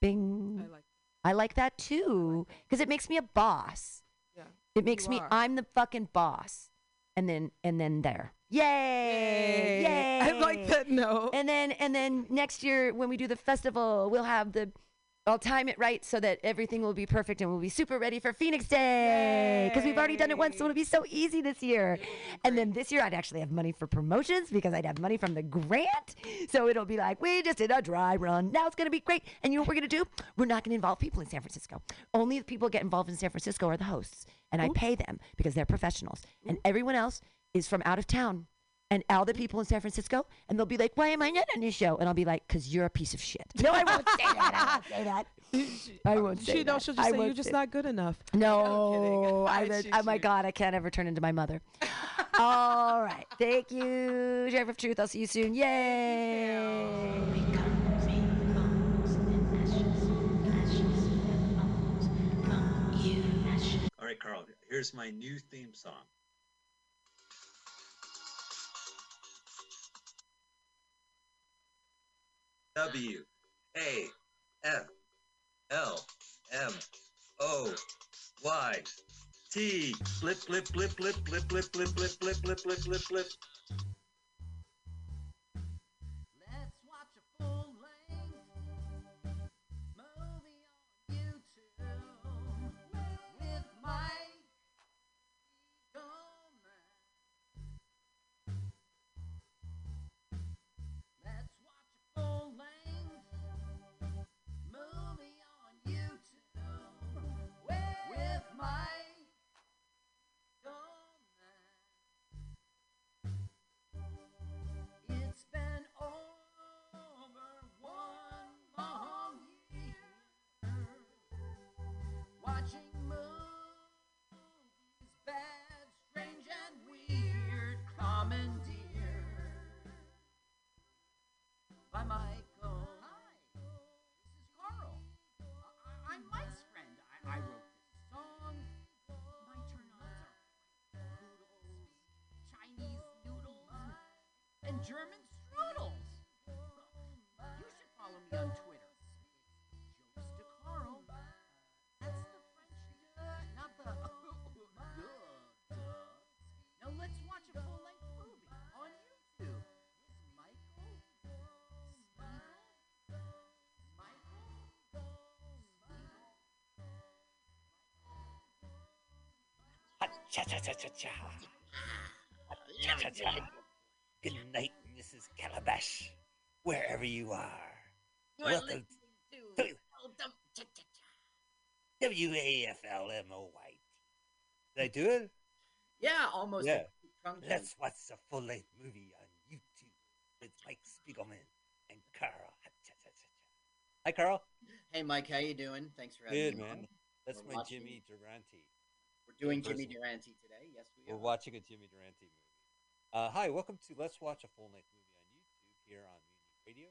Bing. I like I like that too because it makes me a boss. Yeah. It makes You me, are. I'm the fucking boss. And then, and then there. Yay! Yay. Yay! I like that note. And then, and then next year when we do the festival, we'll have the, I'll time it right so that everything will be perfect and we'll be super ready for Phoenix Day because we've already done it once, so it'll be so easy this year. And then this year I'd actually have money for promotions because I'd have money from the grant, so it'll be like we just did a dry run. Now it's gonna be great. And you know what we're gonna do? We're not gonna involve people in San Francisco. Only the people who get involved in San Francisco are the hosts, and I pay them because they're professionals, and everyone else is from out of town. And all the people in San Francisco, and they'll be like, "Why am I not on this show?" And I'll be like, "Cause you're a piece of shit." No, I won't say that. I won't say that. I won't say She that. knows she'll just I say you're just say- not good enough. No, I, I would- shoot oh my. God, I can't ever turn into my mother. All right, thank you, Sheriff of Truth. I'll see you soon. Yay! All right, Carl, here's my new theme song. W A F L M O Y T flip flip flip flip flip flip flip flip flip flip flip flip and German strudels. You should follow me on Twitter. It's Joe Stacaro. That's the French duh, not the. Oh, now let's watch a full-length movie on YouTube. Michael Spiegel? Michael Spiegel? Cha cha cha cha cha. Cha cha cha. Good night, Mrs. Calabash, wherever you are. You're Welcome to to. W A F L M O Y T. Did I do it? Yeah, almost. Yeah. Let's watch the full length movie on YouTube with Mike Spiegelman and Carl. Hi, Carl. Hey, Mike, how you doing? Thanks for having Good, me. man. on. That's We're my watching- Jimmy Durante. We're doing Jimmy. Durante today. Yes, we are. We're are. watching a Jimmy Durante movie. Uh, hi, welcome to Let's Watch a Full Length Movie on YouTube here on Mutiny Radio.